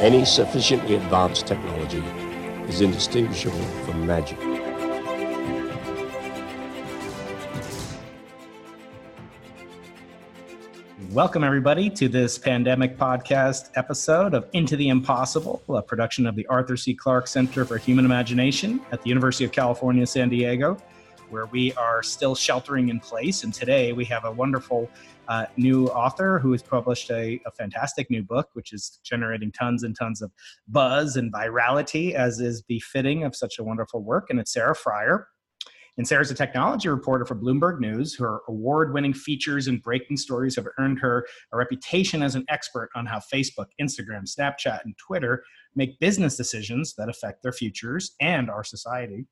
Any sufficiently advanced technology is indistinguishable from magic. Welcome, everybody, to this pandemic podcast episode of Into the Impossible, a production of the Arthur C. Clarke Center for Human Imagination at the University of California, San Diego, where we are still sheltering in place. And today we have a wonderful uh, new author who has published a, a, fantastic new book, which is generating tons and tons of buzz and virality, as is befitting of such a wonderful work. And it's Sarah Frier. And Sarah's a technology reporter for Bloomberg News. Her award winning features and breaking stories have earned her a reputation as an expert on how Facebook, Instagram, Snapchat, and Twitter make business decisions that affect their futures and our society.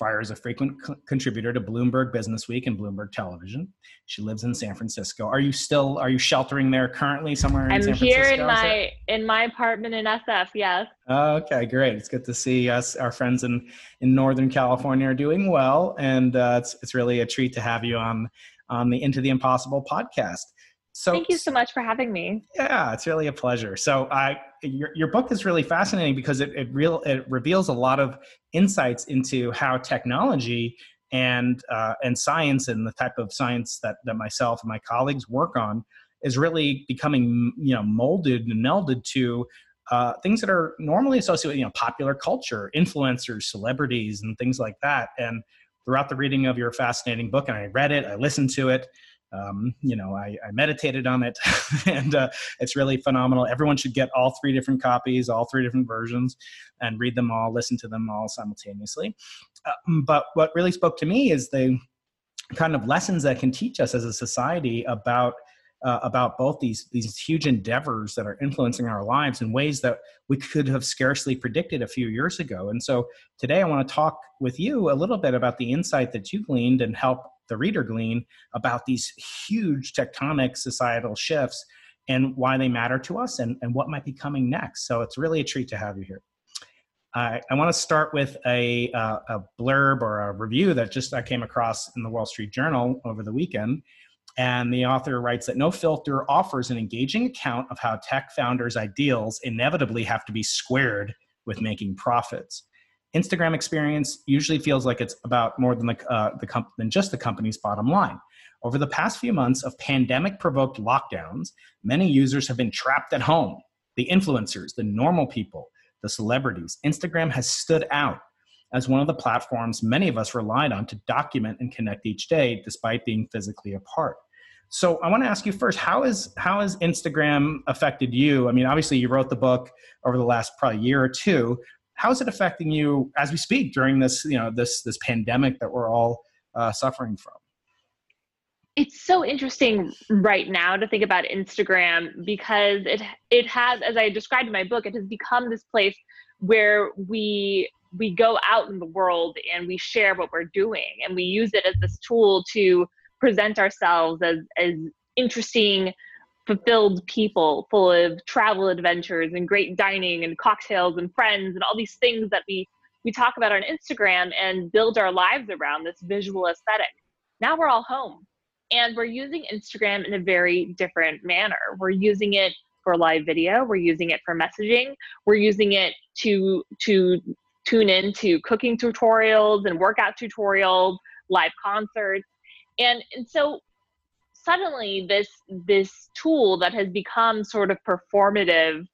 Frier is a frequent co- contributor to Bloomberg Business Week and Bloomberg Television. She lives in San Francisco. Are you still are you sheltering there currently somewhere in I'm San here in my in my apartment in SF. Yes. Okay, great. It's good to see us. Our friends in in Northern California are doing well, and uh, it's it's really a treat to have you on on the Into the Impossible podcast. So thank you so much for having me. Yeah, it's really a pleasure. So I your your book is really fascinating because it it real it reveals a lot of insights into how technology and uh, and science and the type of science that that myself and my colleagues work on is really becoming you know molded and melded to uh, things that are normally associated with you know popular culture, influencers, celebrities, and things like that. And throughout the reading of your fascinating book, and I read it, I listened to it um, you know, I, I, meditated on it, and uh, it's really phenomenal. Everyone should get all three different copies, all three different versions, and read them all, listen to them all simultaneously. Uh, but what really spoke to me is the kind of lessons that can teach us as a society about uh, about both these these huge endeavors that are influencing our lives in ways that we could have scarcely predicted a few years ago. And so today, I want to talk with you a little bit about the insight that you gleaned and help the reader glean about these huge tectonic societal shifts and why they matter to us and, and what might be coming next. So it's really a treat to have you here. I, I want to start with a, uh, a blurb or a review that just I came across in the Wall Street Journal over the weekend. And the author writes that No Filter offers an engaging account of how tech founders' ideals inevitably have to be squared with making profits. Instagram experience usually feels like it's about more than the, uh, the comp- than just the company's bottom line. Over the past few months of pandemic provoked lockdowns, many users have been trapped at home. The influencers, the normal people, the celebrities, Instagram has stood out as one of the platforms many of us relied on to document and connect each day despite being physically apart. So I want to ask you first, how is how has Instagram affected you? I mean, obviously you wrote the book over the last probably year or two, how is it affecting you as we speak during this you know this this pandemic that we're all uh, suffering from? It's so interesting right now to think about instagram because it it has as i described in my book it has become this place where we we go out in the world and we share what we're doing and we use it as this tool to present ourselves as as interesting fulfilled people full of travel adventures and great dining and cocktails and friends and all these things that we we talk about on Instagram and build our lives around this visual aesthetic. Now we're all home and we're using Instagram in a very different manner. We're using it for live video, we're using it for messaging, we're using it to to tune into cooking tutorials and workout tutorials, live concerts. And and so suddenly this this tool that has become sort of performative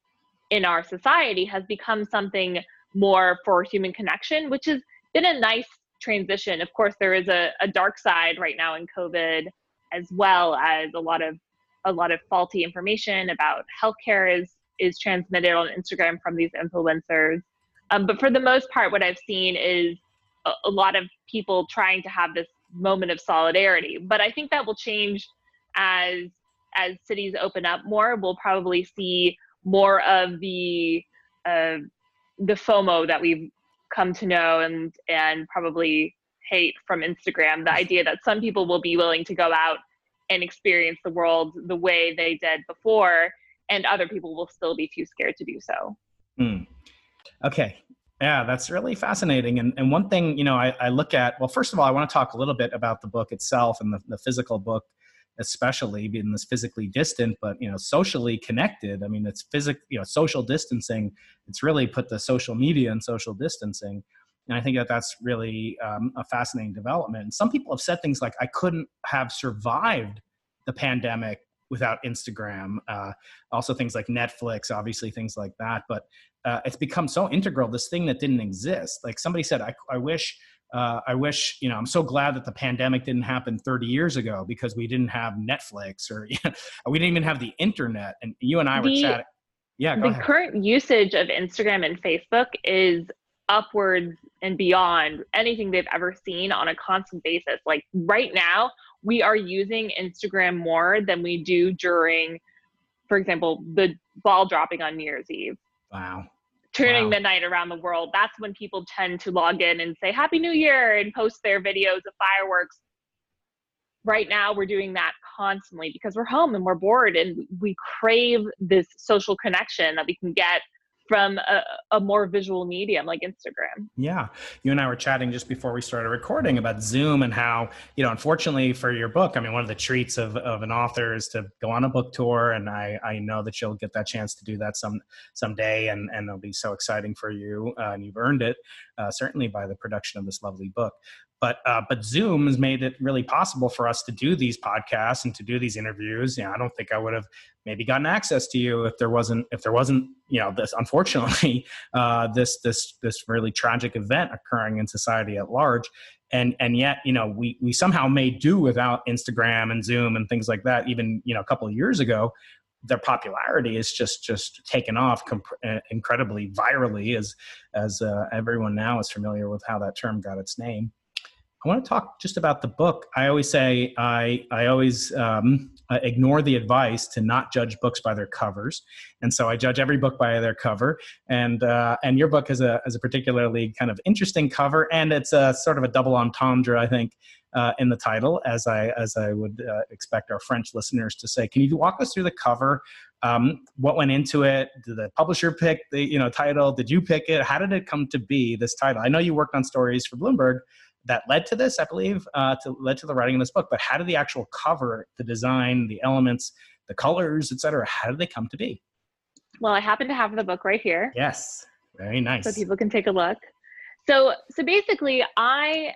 in our society has become something more for human connection which has been a nice transition. Of course there is a, a dark side right now in covid as well as a lot of a lot of faulty information about healthcare is is transmitted on instagram from these influencers. Um, but for the most part what i've seen is a, a lot of people trying to have this moment of solidarity. But i think that will change as as cities open up more, we'll probably see more of the uh, the FOMO that we've come to know and and probably hate from Instagram. The idea that some people will be willing to go out and experience the world the way they did before, and other people will still be too scared to do so. Mm. Okay. Yeah, that's really fascinating. And, and one thing, you know, I, I look at, well, first of all, I want to talk a little bit about the book itself and the, the physical book especially being this physically distant, but you know, socially connected. I mean, it's physical, you know, social distancing. It's really put the social media and social distancing. And I think that that's really um, a fascinating development. And some people have said things like, I couldn't have survived the pandemic without Instagram. Uh, also, things like Netflix, obviously, things like that. But uh, it's become so integral, this thing that didn't exist. Like somebody said, I, I wish. Uh, I wish, you know, I'm so glad that the pandemic didn't happen 30 years ago because we didn't have Netflix or we didn't even have the internet. And you and I were chatting. Yeah, the ahead. current usage of Instagram and Facebook is upwards and beyond anything they've ever seen on a constant basis. Like right now, we are using Instagram more than we do during, for example, the ball dropping on New Year's Eve. Wow. Turning Wow. midnight around the world. That's when people tend to log in and say Happy New Year and post their videos of fireworks. Right now, we're doing that constantly because we're home and we're bored and we crave this social connection that we can get from a, a more visual medium like Instagram. Yeah. You and I were chatting just before we started recording about Zoom and how, you know, unfortunately for your book, I mean, one of the treats of, of an author is to go on a book tour. And I, I know that you'll get that chance to do that some someday. And, and it'll be so exciting for you. Uh, and you've earned it, uh, certainly by the production of this lovely book. But, uh, but Zoom has made it really possible for us to do these podcasts and to do these interviews. You know, I don't think I would have maybe gotten access to you if there wasn't if there wasn't you know this unfortunately uh, this this this really tragic event occurring in society at large. And and yet you know we we somehow may do without instagram and zoom and things like that. Even you know a couple of years ago their popularity is just just taken off comp- uh, incredibly virally as as uh, everyone now is familiar with how that term got its name I want to talk just about the book. I always say I I always um, uh, ignore the advice to not judge books by their covers, and so I judge every book by their cover. And uh, and your book has a has a particularly kind of interesting cover, and it's a sort of a double entendre, I think, uh, in the title, as I as I would uh, expect our French listeners to say. Can you walk us through the cover? Um, what went into it? Did the publisher pick the you know title? Did you pick it? How did it come to be this title? I know you worked on stories for Bloomberg that led to this, I believe, uh, to led to the writing of this book. But how did the actual cover, the design, the elements, the colors, etc., how did they come to be? Well, I happen to have the book right here. Yes, very nice. so people can take a look. So so basically I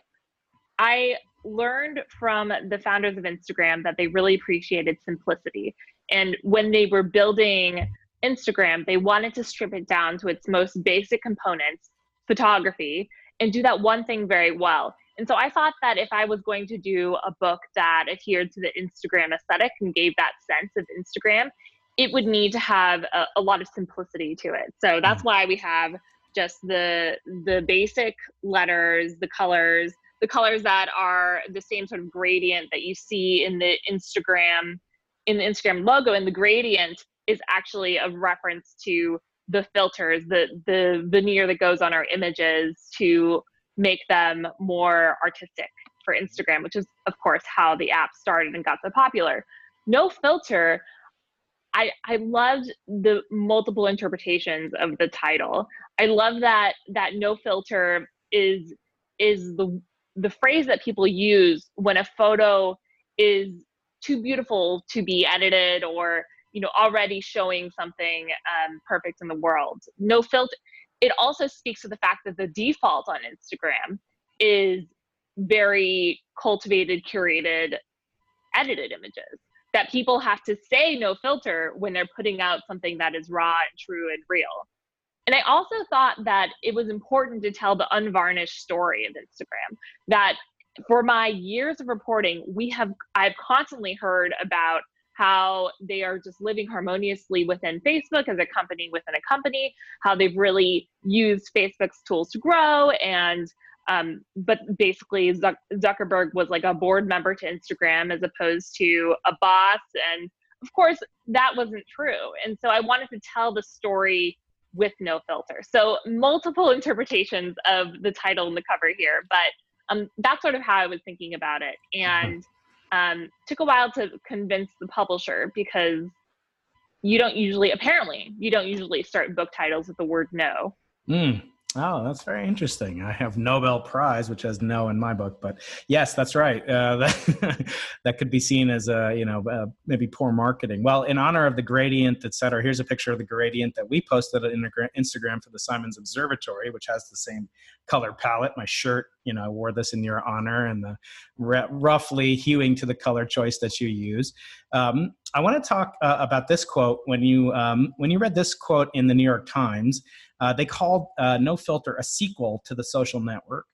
I learned from the founders of Instagram that they really appreciated simplicity. And when they were building Instagram, they wanted to strip it down to its most basic components, photography, and do that one thing very well. And so I thought that if I was going to do a book that adhered to the Instagram aesthetic and gave that sense of Instagram, it would need to have a, a lot of simplicity to it. So that's mm. why we have just the the basic letters, the colors, the colors that are the same sort of gradient that you see in the Instagram in the Instagram logo and the gradient is actually a reference to the filters, the the veneer that goes on our images to make them more artistic for Instagram, which is of course how the app started and got so popular. No filter I, I loved the multiple interpretations of the title. I love that that no filter is is the the phrase that people use when a photo is too beautiful to be edited or you know already showing something um, perfect in the world. No filter. It also speaks to the fact that the default on Instagram is very cultivated, curated, edited images that people have to say no filter when they're putting out something that is raw and true and real. And I also thought that it was important to tell the unvarnished story of Instagram. That for my years of reporting, we have I've constantly heard about how they are just living harmoniously within Facebook as a company within a company, how they've really used Facebook's tools to grow and um, but basically, Zuck- Zuckerberg was like a board member to Instagram as opposed to a boss. And of course, that wasn't true. And so I wanted to tell the story with no filter. So multiple interpretations of the title and the cover here, but um, that's sort of how I was thinking about it. And um, took a while to convince the publisher because you don't usually, apparently, you don't usually start book titles with the word no. Mm. Oh, that's very interesting. I have Nobel Prize, which has no in my book, but yes, that's right. Uh, that, that could be seen as a you know uh, maybe poor marketing. Well, in honor of the gradient, et cetera, here's a picture of the gradient that we posted on Instagram for the Simons Observatory, which has the same color palette. My shirt, you know, I wore this in your honor, and the roughly hewing to the color choice that you use. Um, I want to talk uh, about this quote when you um, when you read this quote in the New York Times. Uh, they called uh, No Filter a sequel to the social network.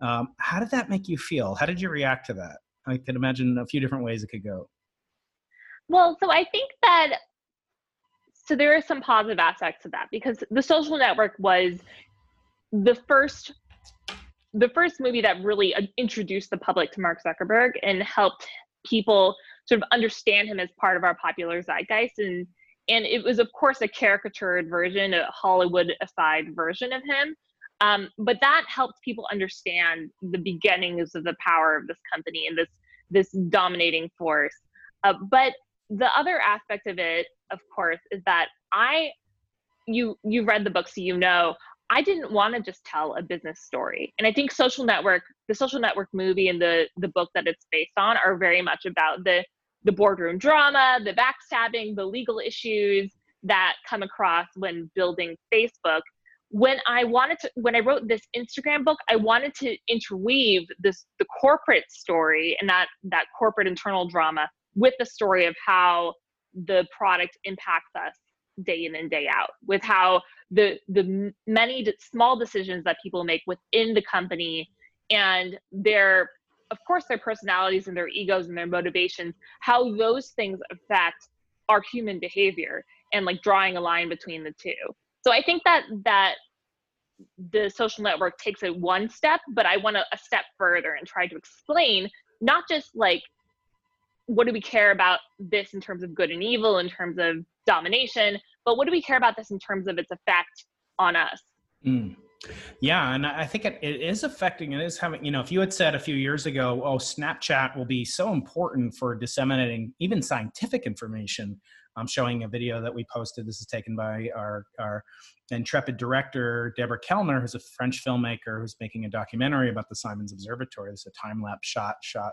Um, how did that make you feel? How did you react to that? I could imagine a few different ways it could go. Well, so I think that so there are some positive aspects of that because the social network was the first the first movie that really uh, introduced the public to Mark Zuckerberg and helped people sort of understand him as part of our popular zeitgeist. And and it was of course a caricatured version a hollywoodified version of him. Um, but that helped people understand the beginnings of the power of this company and this this dominating force. Uh, but the other aspect of it of course is that i you you read the book so you know i didn't want to just tell a business story and i think social network the social network movie and the the book that it's based on are very much about the the boardroom drama, the backstabbing, the legal issues that come across when building Facebook. When I wanted to, when I wrote this Instagram book, I wanted to interweave this the corporate story and that that corporate internal drama with the story of how the product impacts us day in and day out with how the the many small decisions that people make within the company and their of course their personalities and their egos and their motivations how those things affect our human behavior and like drawing a line between the two. So i think that that the social network takes it one step but i want to a step further and try to explain not just like what do we care about this in terms of good and evil in terms of domination but what do we care about this in terms of its effect on us mm. Yeah, and I think it, it is affecting. It is having. You know, if you had said a few years ago, "Oh, Snapchat will be so important for disseminating even scientific information," I'm showing a video that we posted. This is taken by our our intrepid director Deborah Kellner, who's a French filmmaker who's making a documentary about the Simons Observatory. Is a time lapse shot shot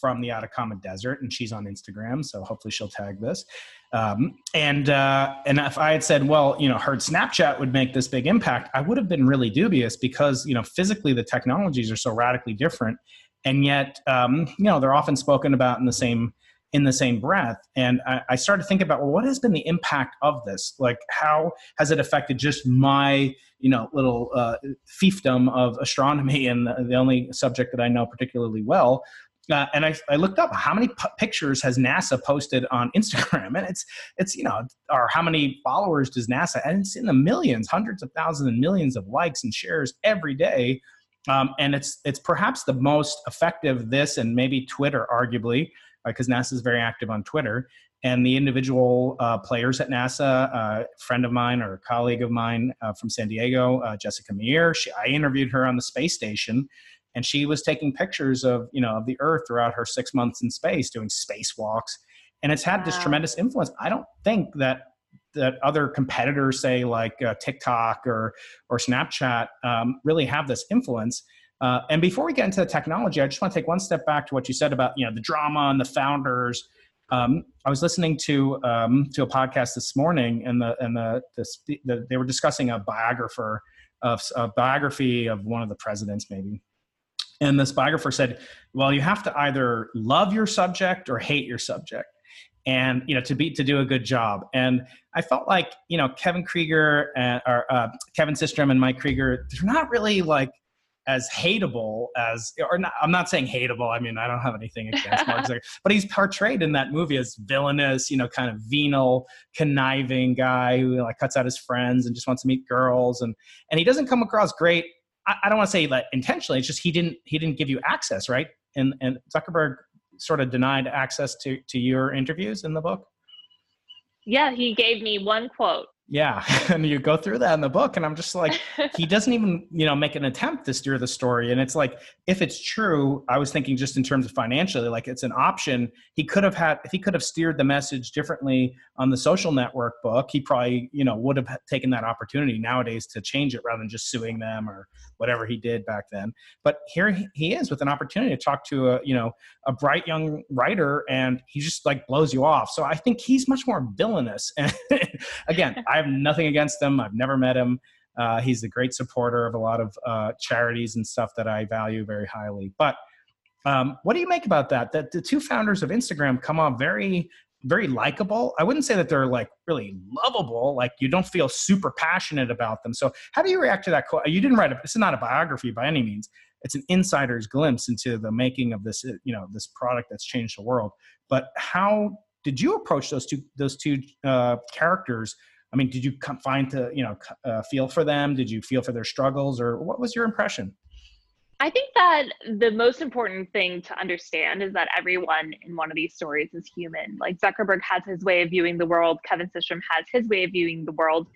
from the Atacama Desert, and she's on Instagram, so hopefully she'll tag this. Um, and uh, and if I had said, well, you know, heard Snapchat would make this big impact, I would have been really dubious because you know physically the technologies are so radically different, and yet um, you know they're often spoken about in the same in the same breath. And I, I started to think about, well, what has been the impact of this? Like, how has it affected just my, you know, little uh, fiefdom of astronomy and the, the only subject that I know particularly well? Uh, and I, I, looked up how many p- pictures has NASA posted on Instagram, and it's it's you know, or how many followers does NASA? And it's in the millions, hundreds of thousands, and millions of likes and shares every day. Um, and it's it's perhaps the most effective. This and maybe Twitter, arguably, because uh, NASA is very active on Twitter. And the individual uh, players at NASA, uh, a friend of mine or a colleague of mine uh, from San Diego, uh, Jessica Meir, she, I interviewed her on the space station, and she was taking pictures of you know of the Earth throughout her six months in space, doing spacewalks, and it's had wow. this tremendous influence. I don't think that that other competitors, say like uh, TikTok or or Snapchat, um, really have this influence. Uh, and before we get into the technology, I just want to take one step back to what you said about you know the drama and the founders. Um, I was listening to um, to a podcast this morning, and the and the, the, the they were discussing a biographer of a biography of one of the presidents, maybe. And this biographer said, "Well, you have to either love your subject or hate your subject." and you know to be to do a good job and i felt like you know kevin krieger and, or uh, kevin systrom and mike krieger they're not really like as hateable as or not, I'm not saying hateable. I mean, I don't have anything against Mark Zuckerberg, but he's portrayed in that movie as villainous, you know, kind of venal, conniving guy who like cuts out his friends and just wants to meet girls and and he doesn't come across great. I, I don't want to say that intentionally. It's just he didn't he didn't give you access, right? And and Zuckerberg sort of denied access to to your interviews in the book. Yeah, he gave me one quote Yeah, and you go through that in the book, and I'm just like, he doesn't even, you know, make an attempt to steer the story. And it's like, if it's true, I was thinking just in terms of financially, like it's an option. He could have had, if he could have steered the message differently on the social network book, he probably, you know, would have taken that opportunity nowadays to change it rather than just suing them or whatever he did back then. But here he is with an opportunity to talk to a, you know, a bright young writer, and he just like blows you off. So I think he's much more villainous. And again, I have nothing against him. I've never met him. Uh, he's a great supporter of a lot of uh, charities and stuff that I value very highly. But um, what do you make about that? That the two founders of Instagram come off very, very likable. I wouldn't say that they're like really lovable. Like you don't feel super passionate about them. So how do you react to that? You didn't write a. This is not a biography by any means. It's an insider's glimpse into the making of this, you know, this product that's changed the world. But how did you approach those two those two uh, characters I mean, did you find to you know uh, feel for them? Did you feel for their struggles, or what was your impression? I think that the most important thing to understand is that everyone in one of these stories is human. Like Zuckerberg has his way of viewing the world, Kevin Systrom has his way of viewing the world.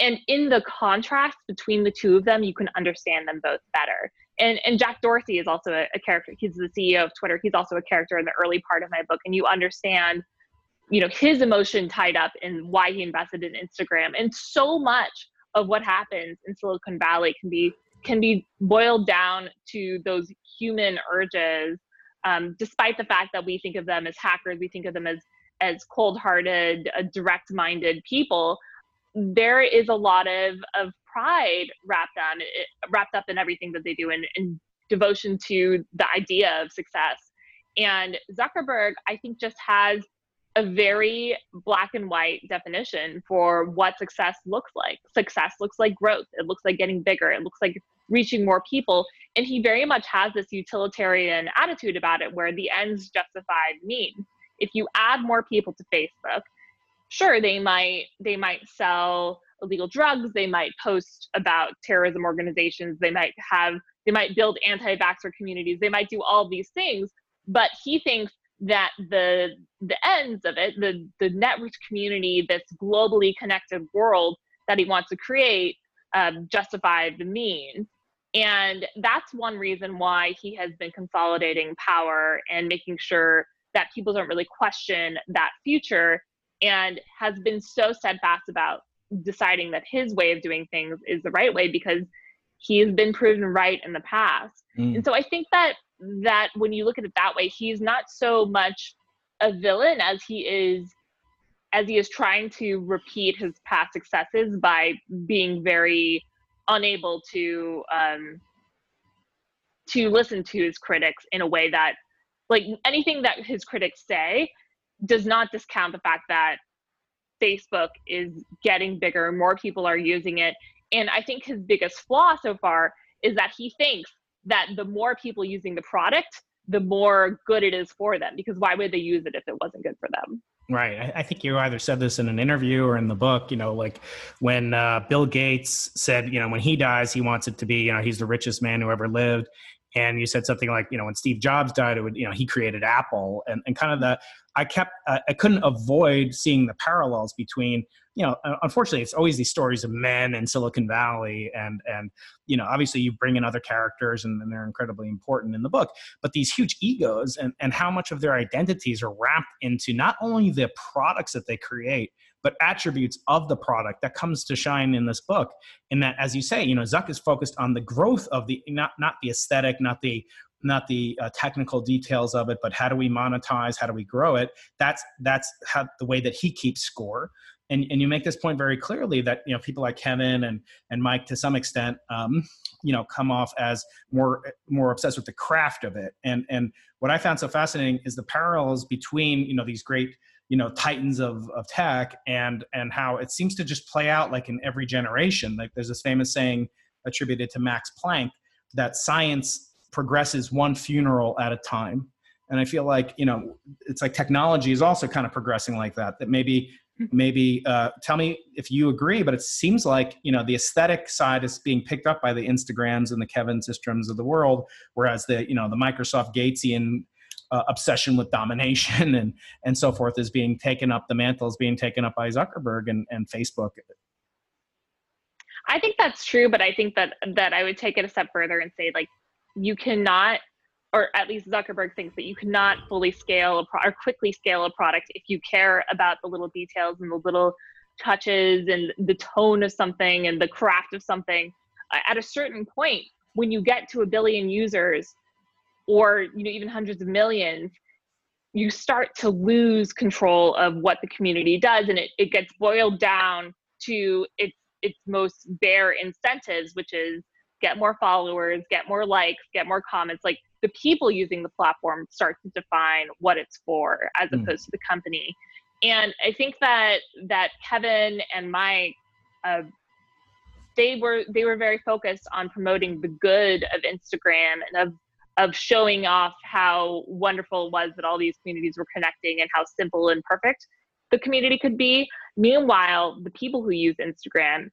And in the contrast between the two of them, you can understand them both better. And, and Jack Dorsey is also a, a character. He's the CEO of Twitter. He's also a character in the early part of my book. And you understand you know his emotion tied up in why he invested in instagram and so much of what happens in silicon valley can be can be boiled down to those human urges um, despite the fact that we think of them as hackers we think of them as as cold-hearted uh, direct-minded people there is a lot of of pride wrapped on it, wrapped up in everything that they do and, and devotion to the idea of success. And zuckerberg i think just has a very black and white definition for what success looks like. Success looks like growth, it looks like getting bigger, it looks like reaching more people. And he very much has this utilitarian attitude about it where the ends justify the means. If you add more people to Facebook, sure they might they might sell illegal drugs, they might post about terrorism organizations, they might have they might build anti-vaxxer communities, they might do all these things, but he thinks that the the ends of it, the the network community, this globally connected world that he wants to create, um, justify the means. And that's one reason why he has been consolidating power and making sure that people don't really question that future and has been so steadfast about deciding that his way of doing things is the right way because he has been proven right in the past. Mm. And so I think that that when you look at it that way, he's not so much a villain as he is as he is trying to repeat his past successes by being very unable to um, to listen to his critics in a way that like anything that his critics say does not discount the fact that Facebook is getting bigger, more people are using it. And I think his biggest flaw so far is that he thinks that the more people using the product, the more good it is for them. Because why would they use it if it wasn't good for them? Right. I, think you either said this in an interview or in the book. You know, like when uh, Bill Gates said, you know, when he dies, he wants it to be, you know, he's the richest man who ever lived. And you said something like, you know, when Steve Jobs died, it would, you know, he created Apple, and and kind of the, I kept, uh, I couldn't avoid seeing the parallels between you know, unfortunately, it's always these stories of men in Silicon Valley, and and you know, obviously, you bring in other characters, and, and they're incredibly important in the book. But these huge egos, and and how much of their identities are wrapped into not only the products that they create, but attributes of the product that comes to shine in this book. In that, as you say, you know, Zuck is focused on the growth of the not not the aesthetic, not the not the uh, technical details of it, but how do we monetize? How do we grow it? That's that's how the way that he keeps score and, and you make this point very clearly that you know people like Kevin and and Mike to some extent um, you know come off as more more obsessed with the craft of it and and what I found so fascinating is the parallels between you know these great you know titans of, of tech and and how it seems to just play out like in every generation like there's this famous saying attributed to Max Planck that science progresses one funeral at a time. And i feel like you know it's like technology is also kind of progressing like that that maybe maybe uh, tell me if you agree but it seems like you know the aesthetic side is being picked up by the instagrams and the kevin Systroms of the world whereas the you know the microsoft gatesian uh, obsession with domination and and so forth is being taken up the mantle is being taken up by zuckerberg and, and facebook. I think that's true, but I think that that I would take it a step further and say like you cannot or at least Zuckerberg thinks that you cannot fully scale a pro- or quickly scale a product if you care about the little details and the little touches and the tone of something and the craft of something. At a certain point, when you get to a billion users, or you know even hundreds of millions, you start to lose control of what the community does, and it, it gets boiled down to its its most bare incentives, which is get more followers, get more likes, get more comments. Like the people using the platform start to define what it's for as mm. opposed to the company. And I think that that Kevin and Mike, uh, they were they were very focused on promoting the good of Instagram and of of showing off how wonderful it was that all these communities were connecting and how simple and perfect the community could be. Meanwhile, the people who use Instagram,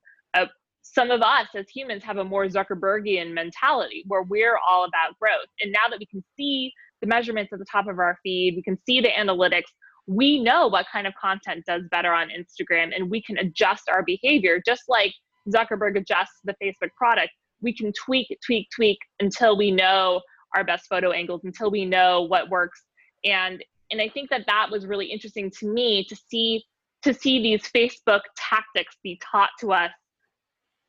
some of us as humans have a more Zuckerbergian mentality where we're all about growth. And now that we can see the measurements at the top of our feed, we can see the analytics, we know what kind of content does better on Instagram and we can adjust our behavior just like Zuckerberg adjusts the Facebook product. We can tweak, tweak, tweak until we know our best photo angles, until we know what works. And and I think that that was really interesting to me to see to see these Facebook tactics be taught to us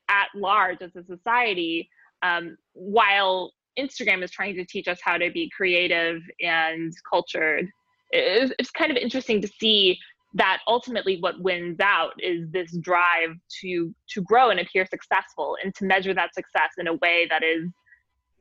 at large as a society, um, while Instagram is trying to teach us how to be creative and cultured. It's, it's kind of interesting to see that ultimately what wins out is this drive to to grow and appear successful and to measure that success in a way that is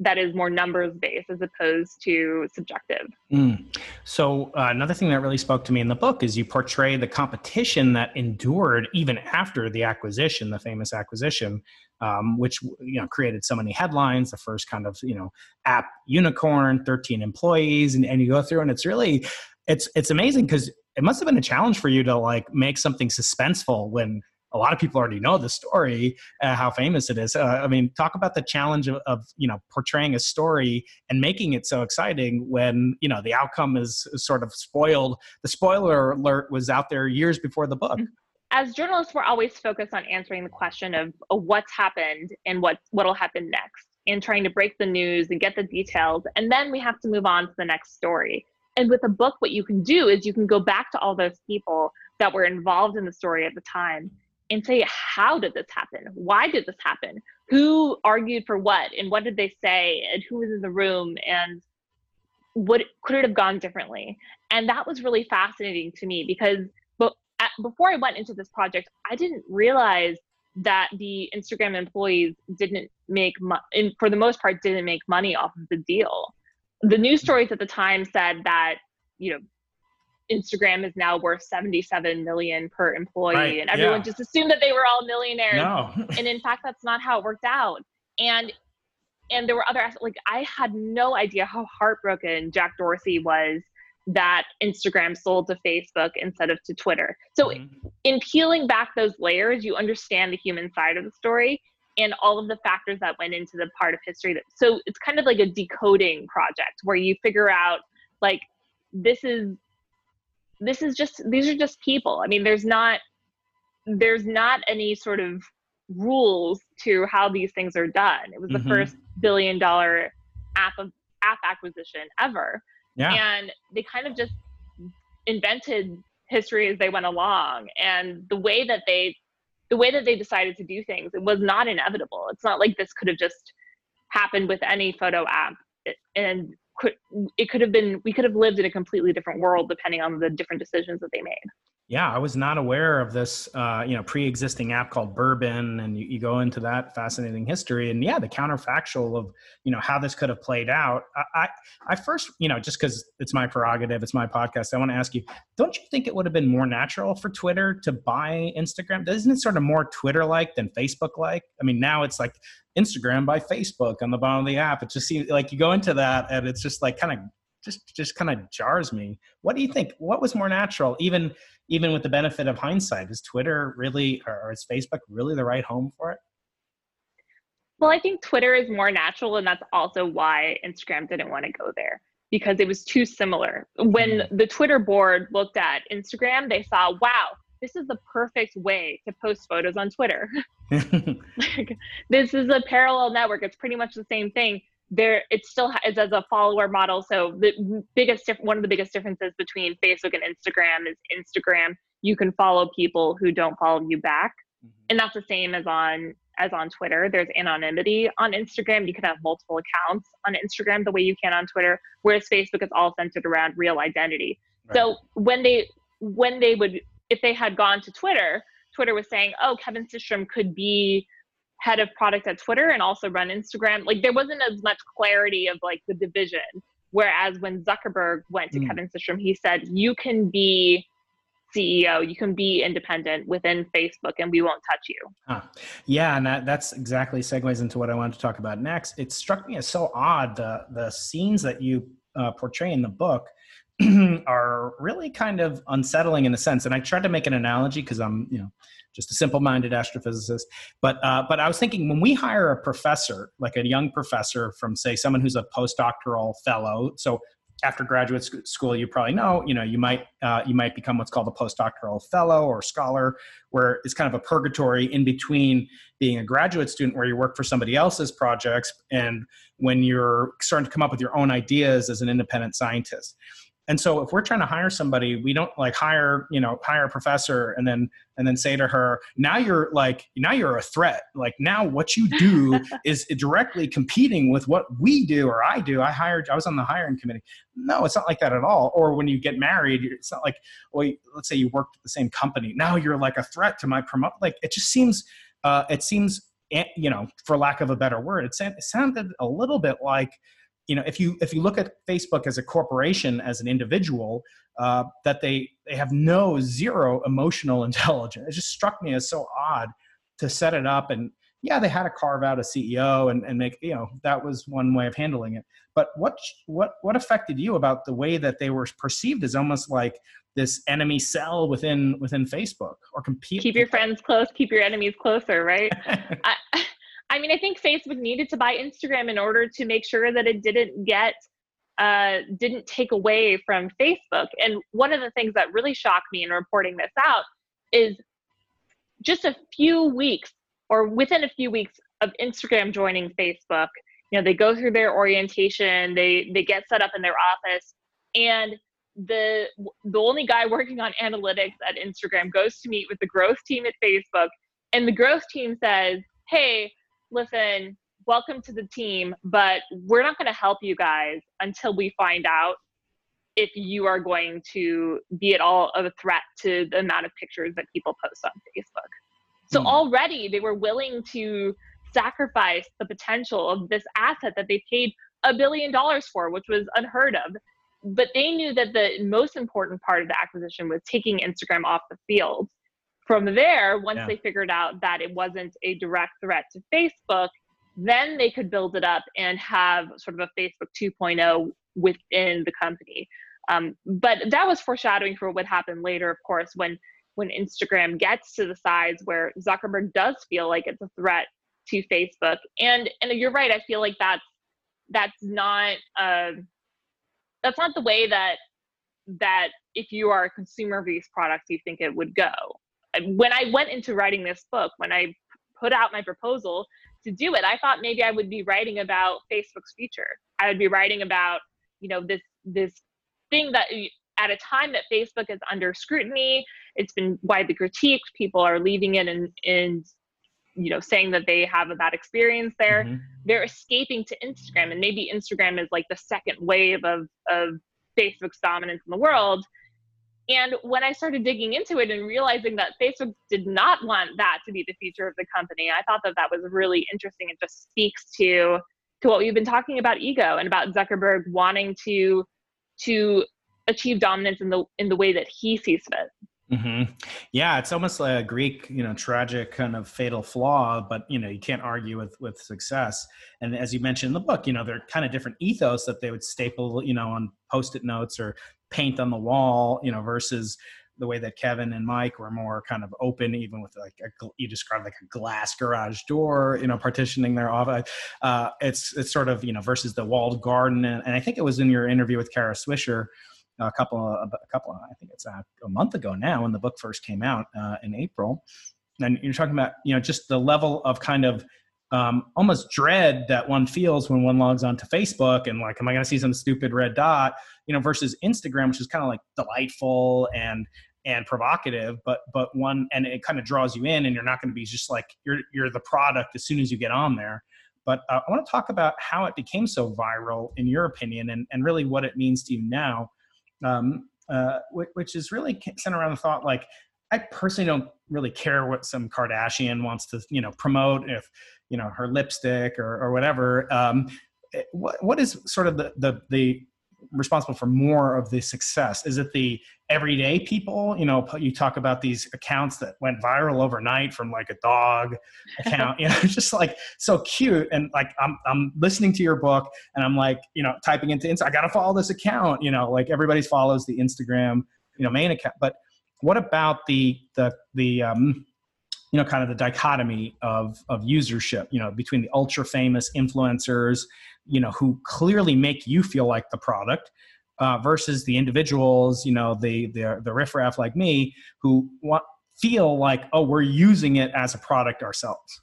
that is more numbers based as opposed to subjective. Mm. So uh, another thing that really spoke to me in the book is you portray the competition that endured even after the acquisition, the famous acquisition, um, which you know created so many headlines. The first kind of you know app unicorn, thirteen employees, and, and you go through, and it's really it's it's amazing because it must have been a challenge for you to like make something suspenseful when a lot of people already know the story, uh, how famous it is. Uh, I mean, talk about the challenge of, of, you know portraying a story and making it so exciting when you know the outcome is sort of spoiled. The spoiler alert was out there years before the book. As journalists, we're always focused on answering the question of, of what's happened and what what'll happen next, and trying to break the news and get the details, and then we have to move on to the next story. And with a book, what you can do is you can go back to all those people that were involved in the story at the time and say, how did this happen? Why did this happen? Who argued for what? And what did they say? And who was in the room? And what could it have gone differently? And that was really fascinating to me because but before I went into this project, I didn't realize that the Instagram employees didn't make money, for the most part, didn't make money off of the deal. The news stories at the time said that, you know, Instagram is now worth 77 million per employee right. and everyone yeah. just assumed that they were all millionaires. No. and in fact that's not how it worked out. And and there were other like I had no idea how heartbroken Jack Dorsey was that Instagram sold to Facebook instead of to Twitter. So mm-hmm. in peeling back those layers, you understand the human side of the story and all of the factors that went into the part of history that so it's kind of like a decoding project where you figure out like this is this is just these are just people. I mean there's not there's not any sort of rules to how these things are done. It was the mm-hmm. first billion dollar app of app acquisition ever. Yeah. and they kind of just invented history as they went along. And the way that they the way that they decided to do things it was not inevitable. It's not like this could have just happened with any photo app. And could it could have been we could have lived in a completely different world depending on the different decisions that they made. Yeah i was not aware of this uh, you know pre-existing app called Burbn and you, you, go into that fascinating history and yeah the counterfactual of you know how this could have played out. I i, I first you know just because it's my prerogative it's my podcast i want to ask you don't you think it would have been more natural for twitter to buy instagram? Isn't it sort of more twitter like than facebook like i mean now it's like Instagram by Facebook on the bottom of the app. It just seems like you go into that and it's just like kind of just just kind of jars me. What do you think? What was more natural, even even with the benefit of hindsight? Is Twitter really or is Facebook really the right home for it? Well, I think Twitter is more natural, and that's also why Instagram didn't want to go there because it was too similar. When mm. the Twitter board looked at Instagram, they saw, wow, this is the perfect way to post photos on Twitter. like, this is a parallel network. It's pretty much the same thing. There, it still is as a follower model. So the biggest, one of the biggest differences between Facebook and Instagram is Instagram. You can follow people who don't follow you back, mm-hmm. and that's the same as on as on Twitter. There's anonymity on Instagram. You can have multiple accounts on Instagram the way you can on Twitter, whereas Facebook is all centered around real identity. Right. So when they when they would if they had gone to Twitter, Twitter was saying, "Oh, Kevin Systrom could be head of product at Twitter and also run Instagram." Like there wasn't as much clarity of like the division. Whereas when Zuckerberg went to mm. Kevin Systrom, he said, "You can be CEO. You can be independent within Facebook, and we won't touch you. Huh. Yeah, and that that's exactly segues into what I wanted to talk about next. It struck me as so odd the the scenes that you uh, portray in the book are really kind of unsettling in a sense. And I tried to make an analogy because I'm you know just a simple-minded astrophysicist. But uh, but I was thinking when we hire a professor, like a young professor from say someone who's a postdoctoral fellow, so after graduate school, you probably know, you know, you might uh, you might become what's called a postdoctoral fellow or scholar, where it's kind of a purgatory in between being a graduate student where you work for somebody else's projects and when you're starting to come up with your own ideas as an independent scientist. And so if we're trying to hire somebody, we don't like hire, you know, hire a professor and then and then say to her, now you're like now you're a threat. Like now what you do is directly competing with what we do or I do. I hired I was on the hiring committee. No, it's not like that at all. Or when you get married, it's not like, well, let's say you worked at the same company. Now you're like a threat to my promote. Like it just seems uh, it seems eh, you know, for lack of a better word, it sounded a little bit like you know if you if you look at facebook as a corporation as an individual uh, that they they have no zero emotional intelligence. It just struck me as so odd to set it up and yeah they had to carve out a ceo and, and make you know that was one way of handling it. But what what what affected you about the way that they were perceived as almost like this enemy cell within within facebook or compete keep your friends close keep your enemies closer right? I, I mean, I think Facebook needed to buy Instagram in order to make sure that it didn't get uh, didn't take away from Facebook. And one of the things that really shocked me in reporting this out is just a few weeks or within a few weeks of Instagram joining Facebook, you know, they go through their orientation, they they get set up in their office, and the the only guy working on analytics at Instagram goes to meet with the growth team at Facebook, and the growth team says, "Hey, listen, welcome to the team, but we're not going to help you guys until we find out if you are going to be at all of a threat to the amount of pictures that people post on Facebook. So mm. already they were willing to sacrifice the potential of this asset that they paid a billion dollars for, which was unheard of. But they knew that the most important part of the acquisition was taking Instagram off the field from there, once yeah. they figured out that it wasn't a direct threat to Facebook, then they could build it up and have sort of a Facebook 2.0 within the company. Um, but that was foreshadowing for what happened later, of course, when when Instagram gets to the size where Zuckerberg does feel like it's a threat to Facebook. And and you're right, I feel like that's that's not uh, that's not the way that that if you are a consumer of these products, you think it would go when I went into writing this book, when I put out my proposal to do it, I thought maybe I would be writing about Facebook's future. I would be writing about, you know, this this thing that at a time that Facebook is under scrutiny, it's been widely critiqued. People are leaving it and and you know saying that they have a bad experience there. Mm-hmm. They're escaping to Instagram, and maybe Instagram is like the second wave of of Facebook's dominance in the world. And when I started digging into it and realizing that Facebook did not want that to be the future of the company, I thought that that was really interesting. It just speaks to to what we've been talking about ego and about Zuckerberg wanting to to achieve dominance in the in the way that he sees fit. Mm-hmm. Yeah, it's almost like a Greek, you know, tragic kind of fatal flaw, but you know, you can't argue with with success. And as you mentioned in the book, you know, they're kind of different ethos that they would staple, you know, on post-it notes or paint on the wall, you know, versus the way that Kevin and Mike were more kind of open, even with like a, you described like a glass garage door, you know, partitioning their office. Uh, it's it's sort of you know versus the walled garden, and, and I think it was in your interview with Kara Swisher a couple of, a couple of, I think it's a, a, month ago now when the book first came out uh, in April. And you're talking about, you know, just the level of kind of um, almost dread that one feels when one logs onto Facebook and like, am I going to see some stupid red dot? You know, versus Instagram, which is kind of like delightful and and provocative, but but one and it kind of draws you in, and you're not going to be just like you're you're the product as soon as you get on there. But uh, I want to talk about how it became so viral, in your opinion, and and really what it means to you now, um, uh, which, is really centered around the thought like I personally don't really care what some Kardashian wants to, you know, promote if, you know, her lipstick or, or whatever. Um, eh, what, what is sort of the, the, the responsible for more of the success? Is it the everyday people? You know, you talk about these accounts that went viral overnight from like a dog account, you know, just like so cute. And like, I'm, I'm listening to your book and I'm like, you know, typing into, Insta, I got to follow this account, you know, like everybody follows the Instagram, you know, main account, but what about the the the um, you know kind of the dichotomy of of usership you know between the ultra famous influencers you know who clearly make you feel like the product uh, versus the individuals you know the the the riffraff like me who want feel like oh we're using it as a product ourselves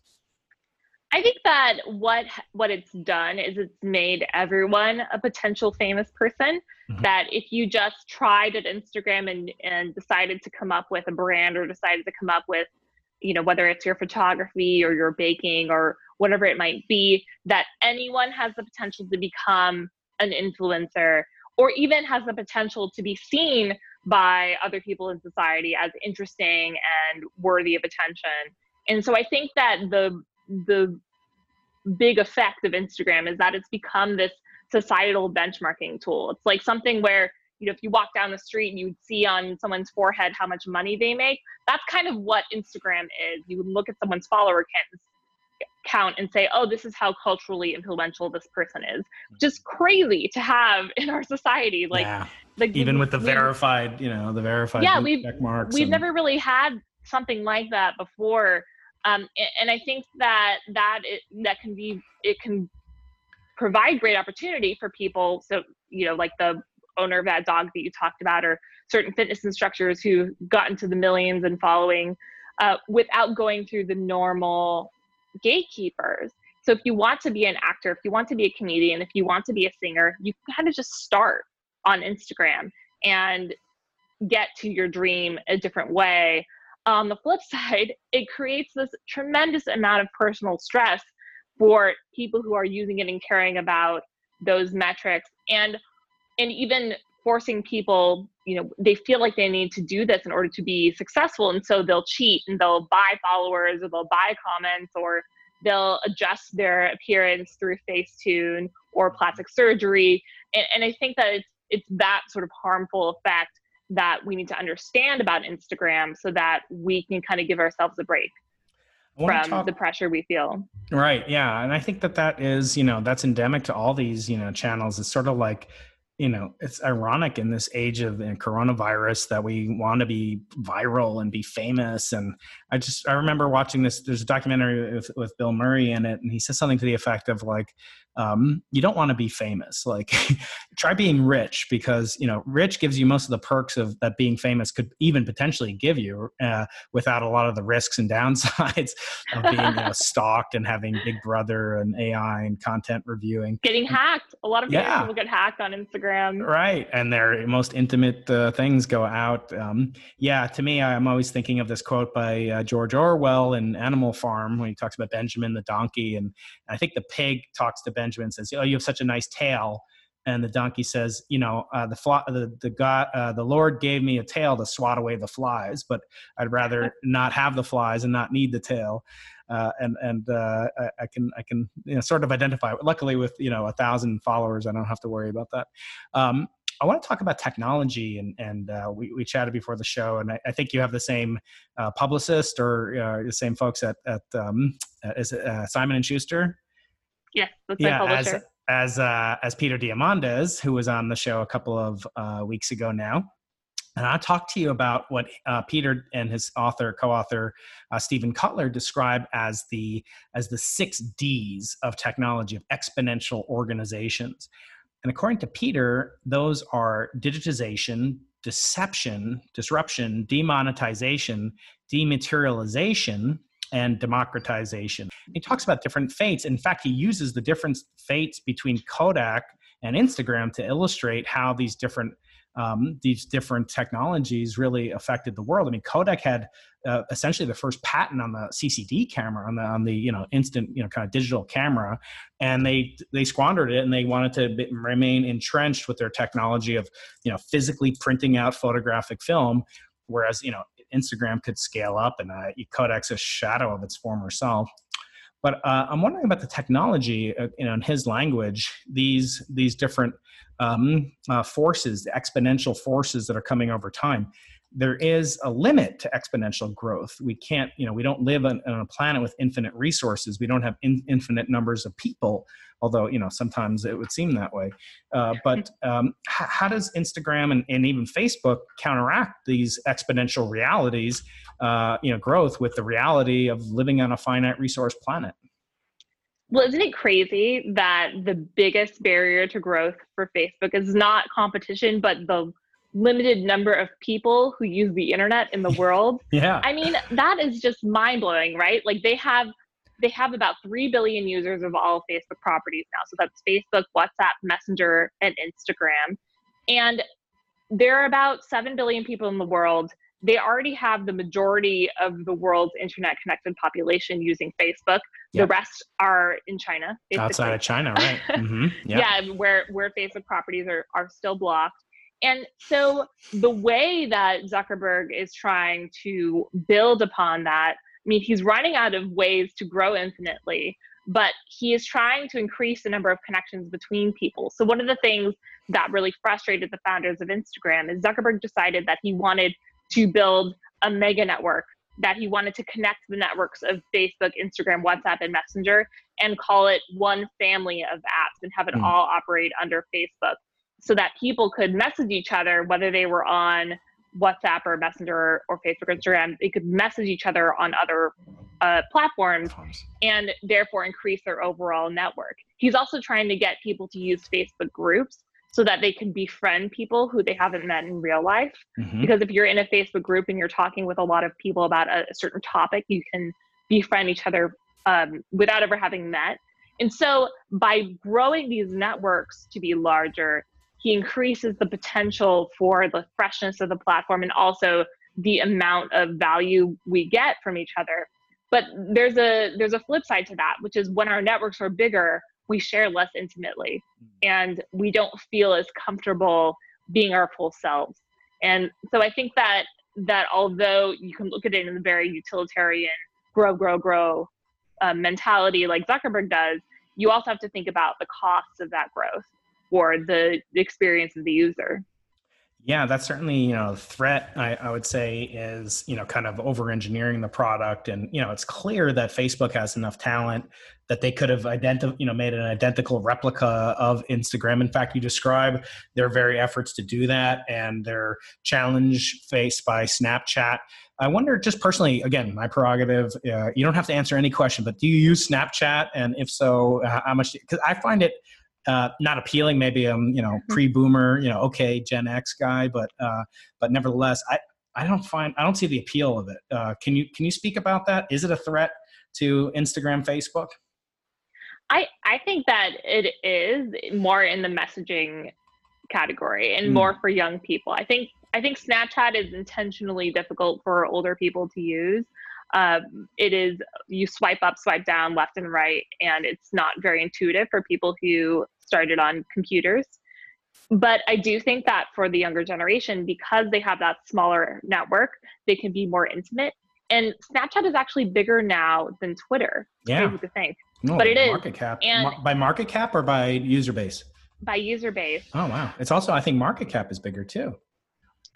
I think that what what it's done is it's made everyone a potential famous person. Mm-hmm. That if you just tried at Instagram and and decided to come up with a brand or decided to come up with, you know, whether it's your photography or your baking or whatever it might be, that anyone has the potential to become an influencer or even has the potential to be seen by other people in society as interesting and worthy of attention. And so I think that the the big effect of Instagram is that it's become this societal benchmarking tool. It's like something where you know if you walk down the street and you would see on someone's forehead how much money they make. That's kind of what Instagram is. You would look at someone's follower count and say, "Oh, this is how culturally influential this person is." Just crazy to have in our society. Like, yeah. like even with the verified, you know, the verified yeah, we've, We've and... never really had something like that before um, and I think that that it, that can be it can provide great opportunity for people. So you know, like the owner of that dog that you talked about, or certain fitness instructors who got into the millions and following uh, without going through the normal gatekeepers. So if you want to be an actor, if you want to be a comedian, if you want to be a singer, you kind of just start on Instagram and get to your dream a different way on the flip side, it creates this tremendous amount of personal stress for people who are using it and caring about those metrics and and even forcing people you know they feel like they need to do this in order to be successful and so they'll cheat and they'll buy followers or they'll buy comments or they'll adjust their appearance through facetune or plastic surgery and, and i think that it's it's that sort of harmful effect that we need to understand about Instagram so that we can kind of give ourselves a break from talk, the pressure we feel. Right. Yeah. And I think that that is, you know, that's endemic to all these, you know, channels. It's sort of like you know it's ironic in this age of coronavirus that we want to be viral and be famous. And i just i remember watching this there's a documentary with, with bill murray in it and he says something to the effect of like um, you don't want to be famous like try being rich because you know rich gives you most of the perks of that being famous could even potentially give you uh, without a lot of the risks and downsides of being you know, stalked and having big brother and ai and content reviewing getting hacked a lot of yeah. people get hacked on instagram. Right. And their most intimate uh, things go out. Um, yeah, to me, I'm always thinking of this quote by uh, George Orwell in Animal Farm when he talks about Benjamin the donkey. And I think the pig talks to Benjamin says, Oh, you have such a nice tail. And the donkey says, "You know, uh, the fly, the the God, uh, the Lord gave me a tail to swat away the flies, but I'd rather not have the flies and not need the tail." uh, and and uh, I, I, can I can you know, sort of identify. Luckily, with you know a thousand followers, I don't have to worry about that. Um, I want to talk about technology, and and uh, we we chatted before the show, and I, I think you have the same uh, publicist or uh, the same folks at at um, uh, is it, Simon and Schuster? Yes, that's yeah, my publisher. As as as Peter Diamandis, who was on the show a couple of weeks ago now. And I talked to you about what uh, Peter and his author, co-author uh, Steven Kotler describe as the as the six Ds of technology of exponential organizations. And according to Peter, those are digitization, deception, disruption, demonetization, dematerialization, and democratization. He talks about different fates. In fact, he uses the different fates between Kodak and Instagram to illustrate how these different um, these different technologies really affected the world. I mean, Kodak had uh, essentially the first patent on the CCD camera, on the on the you know instant you know kind of digital camera, and they they squandered it, and they wanted to remain entrenched with their technology of you know physically printing out photographic film, whereas you know Instagram could scale up, and uh, Kodak's a shadow of its former self. But uh, I'm wondering about the technology, uh, you know, in his language, these these different um, uh, forces, the exponential forces that are coming over time. There is a limit to exponential growth. We can't, you know, we don't live on, on a planet with infinite resources. We don't have in, infinite numbers of people, although, you know, sometimes it would seem that way. Uh, but um, how, how, does Instagram and, and, even Facebook counteract these exponential realities, uh, you know, growth with the reality of living on a finite resource planet? Well, isn't it crazy that the biggest barrier to growth for Facebook is not competition, but the limited number of people who use the internet in the world? yeah. I mean, that is just mind blowing, right? Like they have they have about 3 billion users of all Facebook properties now. So that's Facebook, WhatsApp, Messenger, and Instagram. And there are about 7 billion people in the world they already have the majority of the world's internet connected population using Facebook. The rest are in China. Basically. Outside of China, right? Mm-hmm. Yeah, where where Facebook properties are are still blocked. And so the way that Zuckerberg is trying to build upon that, I mean, he's running out of ways to grow infinitely, but he is trying to increase the number of connections between people. So one of the things that really frustrated the founders of Instagram is Zuckerberg decided that he wanted to build a mega network that he wanted to connect the networks of Facebook, Instagram, WhatsApp, and Messenger and call it one family of apps and have it mm. all operate under Facebook so that people could message each other, whether they were on WhatsApp or Messenger or Facebook or Instagram, they could message each other on other uh, platforms and therefore increase their overall network. He's also trying to get people to use Facebook groups so that they can befriend people who they haven't met in real life. Mm-hmm. Because if you're in a Facebook group and you're talking with a lot of people about a, a certain topic, you can befriend each other um, without ever having met. And so by growing these networks to be larger, he increases the potential for the freshness of the platform and also the amount of value we get from each other. But there's a there's a flip side to that, which is when our networks are bigger, we share less intimately hmm. and we don't feel as comfortable being our full selves and so i think that that although you can look at it in a very utilitarian grow grow grow uh, mentality like zuckerberg does you also have to think about the costs of that growth or the experience of the user yeah, that's certainly you know a threat. I, I, would say is you know kind of over engineering the product, and you know it's clear that Facebook has enough talent that they could have identified you know made an identical replica of Instagram. In fact, you describe their very efforts to do that and their challenge faced by Snapchat. I wonder, just personally, again, my prerogative. Uh, you don't have to answer any question, but do you use Snapchat, and if so, how much? Because I find it uh, not appealing. Maybe I'm, you know, mm-hmm. pre-boomer, you know, okay, Gen X guy, but uh, but nevertheless, I I don't find I don't see the appeal of it. Uh, can you can you speak about that? Is it a threat to Instagram, Facebook? I I think that it is more in the messaging category and mm. more for young people. I think I think Snapchat is intentionally difficult for older people to use. Um, it is you swipe up, swipe down, left and right, and it's not very intuitive for people who started on computers. But I do think that for the younger generation, because they have that smaller network, they can be more intimate. And Snapchat is actually bigger now than Twitter. Yeah. to think. No, but it is market cap. And by market cap or by user base? By user base. Oh wow! It's also I think market cap is bigger too.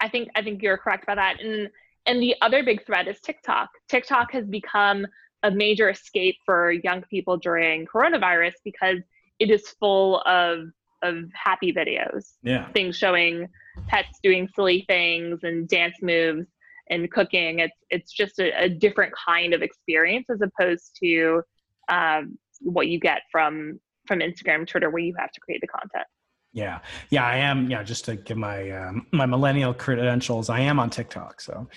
I think I think you're correct about that. And and the other big threat is TikTok. TikTok has become a major escape for young people during coronavirus because it is full of of happy videos. Yeah. Things showing pets doing silly things and dance moves and cooking. It's it's just a, a different kind of experience as opposed to um, what you get from from Instagram, Twitter, where you have to create the content. Yeah, yeah, I am. Yeah, just to give my um, my millennial credentials, I am on TikTok. So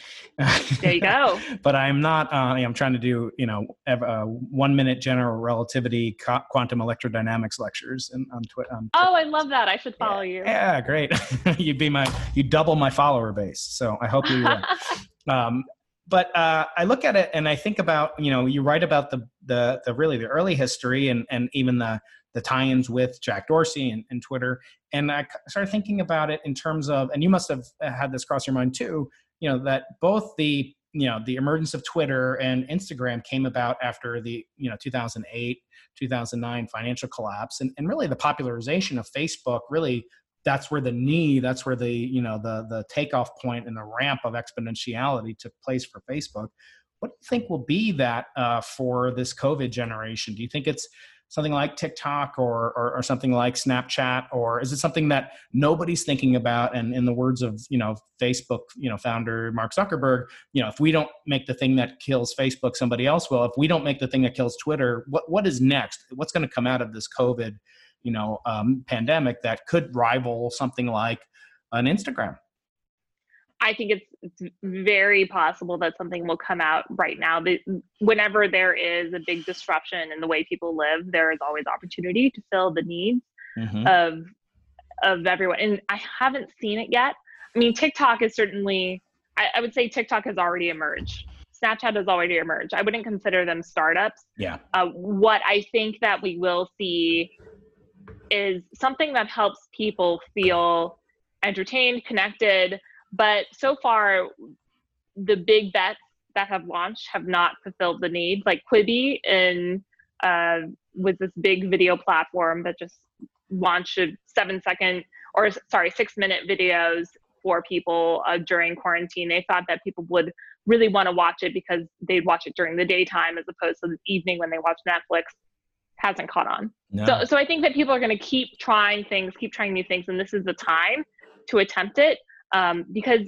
there you go. but I'm not. Uh, I'm trying to do you know uh, one minute general relativity co- quantum electrodynamics lectures and on Twitter. Oh, I love that. I should follow yeah, you. Yeah, great. You'd be my you double my follower base. So I hope you. um, but uh, I look at it and I think about you know you write about the the the really the early history and and even the the tie-ins with Jack Dorsey and, and Twitter. And I started thinking about it in terms of, and you must have had this cross your mind too, you know, that both the you know the emergence of Twitter and Instagram came about after the you know 2008 2009 financial collapse and, and really the popularization of Facebook really that's where the knee that's where the you know the the takeoff point and the ramp of exponentiality took place for Facebook what do you think will be that uh, for this COVID generation? Do you think it's something like TikTok or, or, or something like Snapchat, or is it something that nobody's thinking about? And in the words of you know Facebook, you know founder Mark Zuckerberg, you know if we don't make the thing that kills Facebook, somebody else will. If we don't make the thing that kills Twitter, what what is next? What's going to come out of this COVID, you know, um, pandemic that could rival something like an Instagram? I think it's, it's very possible that something will come out right now. But whenever there is a big disruption in the way people live, there is always opportunity to fill the needs mm-hmm. of of everyone. And I haven't seen it yet. I mean, TikTok is certainly. I, I would say TikTok has already emerged. Snapchat has already emerged. I wouldn't consider them startups. Yeah. Uh, what I think that we will see is something that helps people feel entertained, connected, but so far, the big bets that have launched have not fulfilled the need. Like Quibi in uh, was this big video platform that just launched a seven second or sorry six minute videos for people uh, during quarantine. They thought that people would really want to watch it because they'd watch it during the daytime as opposed to the evening when they watch Netflix. Hasn't caught on. No. So, so I think that people are going to keep trying things, keep trying new things, and this is the time to attempt it um, because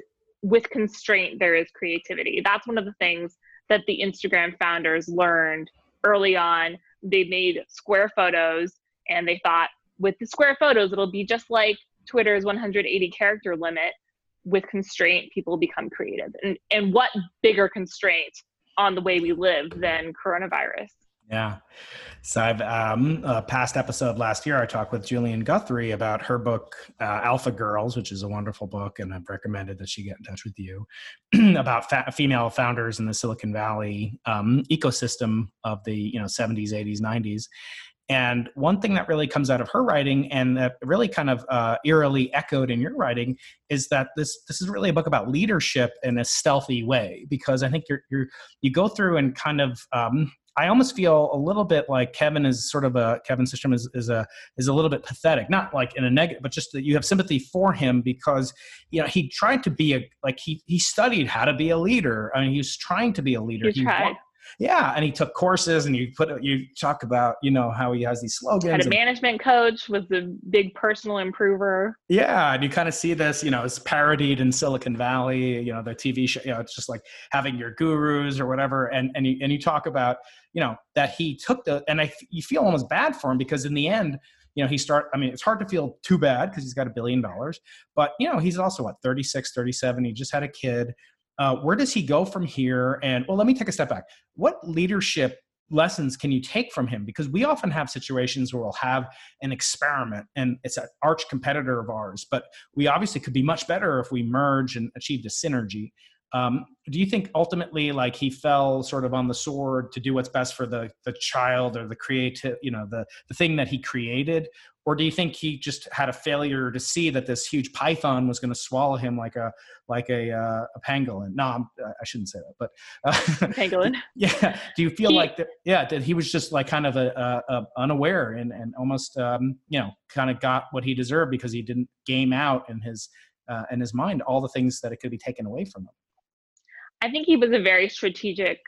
with constraint there is creativity. That's one of the things that the instagram founders learned early on. They made square photos and they thought with the square photos it'll be just like twitter's 180 character limit. With constraint people become creative. And and what bigger constraint on the way we live than coronavirus yeah. So I've um, a past episode last year, I talked with Julian Guthrie about her book uh, Alpha Girls, which is a wonderful book, and I've recommended that she get in touch with you about fa- female founders in the Silicon Valley um, ecosystem of the you know 70s, 80s, 90s. And one thing that really comes out of her writing, and that really kind of uh, eerily echoed in your writing, is that this this is really a book about leadership in a stealthy way. Because I think you're, you're you go through and kind of um, I almost feel a little bit like Kevin is sort of a Kevin Systrom is, is a is a little bit pathetic, not like in a negative, but just that you have sympathy for him because you know he tried to be a like he he studied how to be a leader. I mean, he was trying to be a leader. He, he tried yeah and he took courses and you put you talk about you know how he has these slogans had a management coach was the big personal improver. Yeah and you kind of see this you know it's parodied in silicon valley you know the tv show you know it's just like having your gurus or whatever and and you, and you talk about you know that he took the and i you feel almost bad for him because in the end you know he start i mean it's hard to feel too bad because he's got a billion dollars but you know he's also what 36 37 he just had a kid uh, where does he go from here? And well, let me take a step back. What leadership lessons can you take from him? Because we often have situations where we'll have an experiment and it's an arch competitor of ours, but we obviously could be much better if we merge and achieve the synergy. Um, do you think ultimately like he fell sort of on the sword to do what's best for the the child or the creative you know the the thing that he created or do you think he just had a failure to see that this huge python was going to swallow him like a like a uh, a pangolin? No, I'm, I shouldn't say that, but uh, pangolin. Yeah. Do you feel he, like that? Yeah, that he was just like kind of a, a, a unaware and and almost um, you know kind of got what he deserved because he didn't game out in his uh, in his mind all the things that it could be taken away from him. I think he was a very strategic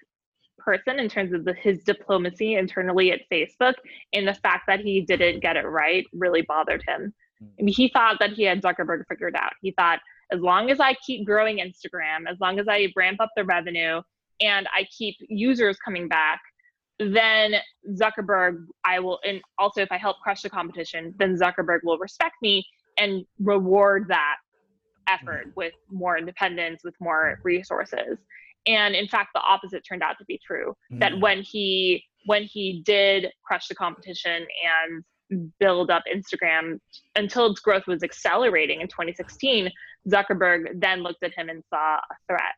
person in terms of the, his diplomacy internally at Facebook, and the fact that he didn't get it right really bothered him. Hmm. I mean, he thought that he had Zuckerberg figured out. He thought, as long as I keep growing Instagram, as long as I ramp up the revenue, and I keep users coming back, then Zuckerberg, I will, and also if I help crush the competition, then Zuckerberg will respect me and reward that effort mm-hmm. with more independence, with more resources. And in fact, the opposite turned out to be true. Mm-hmm. That when he when he did crush the competition and build up Instagram until its growth was accelerating in 2016, Zuckerberg then looked at him and saw a threat.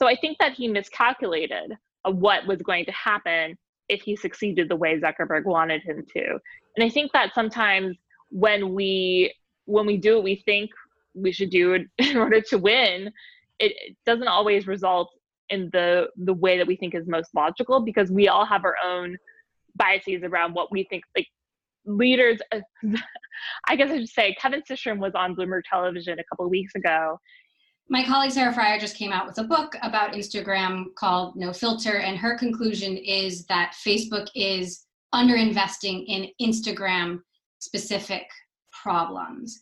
So I think that he miscalculated what was going to happen if he succeeded the way Zuckerberg wanted him to. And I think that sometimes when we when we do what we think we should do in order to win, it doesn't always result in the the way that we think is most logical because we all have our own biases around what we think like leaders uh, i guess i should say kevin systrom was on bloomberg television a couple of weeks ago my colleague Sarah Frier just came out with a book about Instagram called No Filter, and her conclusion is that Facebook is underinvesting in Instagram specific problems.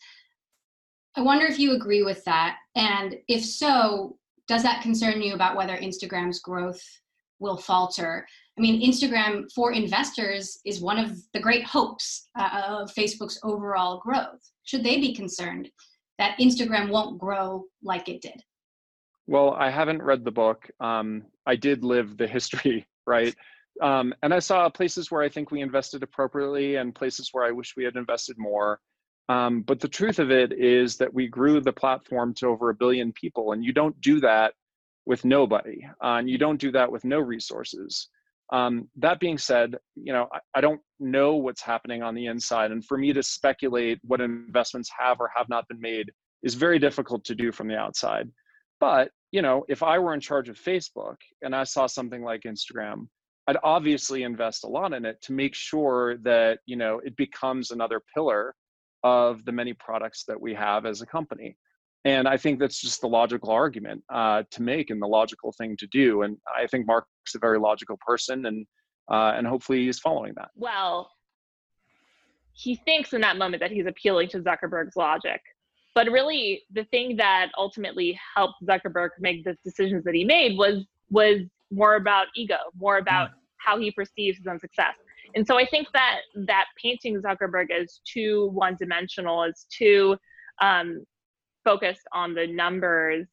I wonder if you agree with that. And if so, does that concern you about whether Instagram's growth will falter? I mean, Instagram for investors is one of the great hopes uh, of Facebook's overall growth. Should they be concerned that Instagram won't grow like it did? Well, I haven't read the book. Um, I did live the history, right? Um, and I saw places where I think we invested appropriately and places where I wish we had invested more. Um, but the truth of it is that we grew the platform to over a billion people, and you don't do that with nobody, uh, and you don't do that with no resources. Um, that being said, you know, I, I, don't know what's happening on the inside, and for me to speculate what investments have or have not been made is very difficult to do from the outside. But you know, if I were in charge of Facebook and I saw something like Instagram, I'd obviously invest a lot in it to make sure that you know it becomes another pillar of the many products that we have as a company. And I think that's just the logical argument uh, to make and the logical thing to do. And I think Mark's a very logical person, and uh, and hopefully he's following that. Well, he thinks in that moment that he's appealing to Zuckerberg's logic, but really the thing that ultimately helped Zuckerberg make the decisions that he made was was more about ego, more about mm. how he perceives his own success. And so I think that that painting Zuckerberg as too one-dimensional, is too um, focused on the numbers,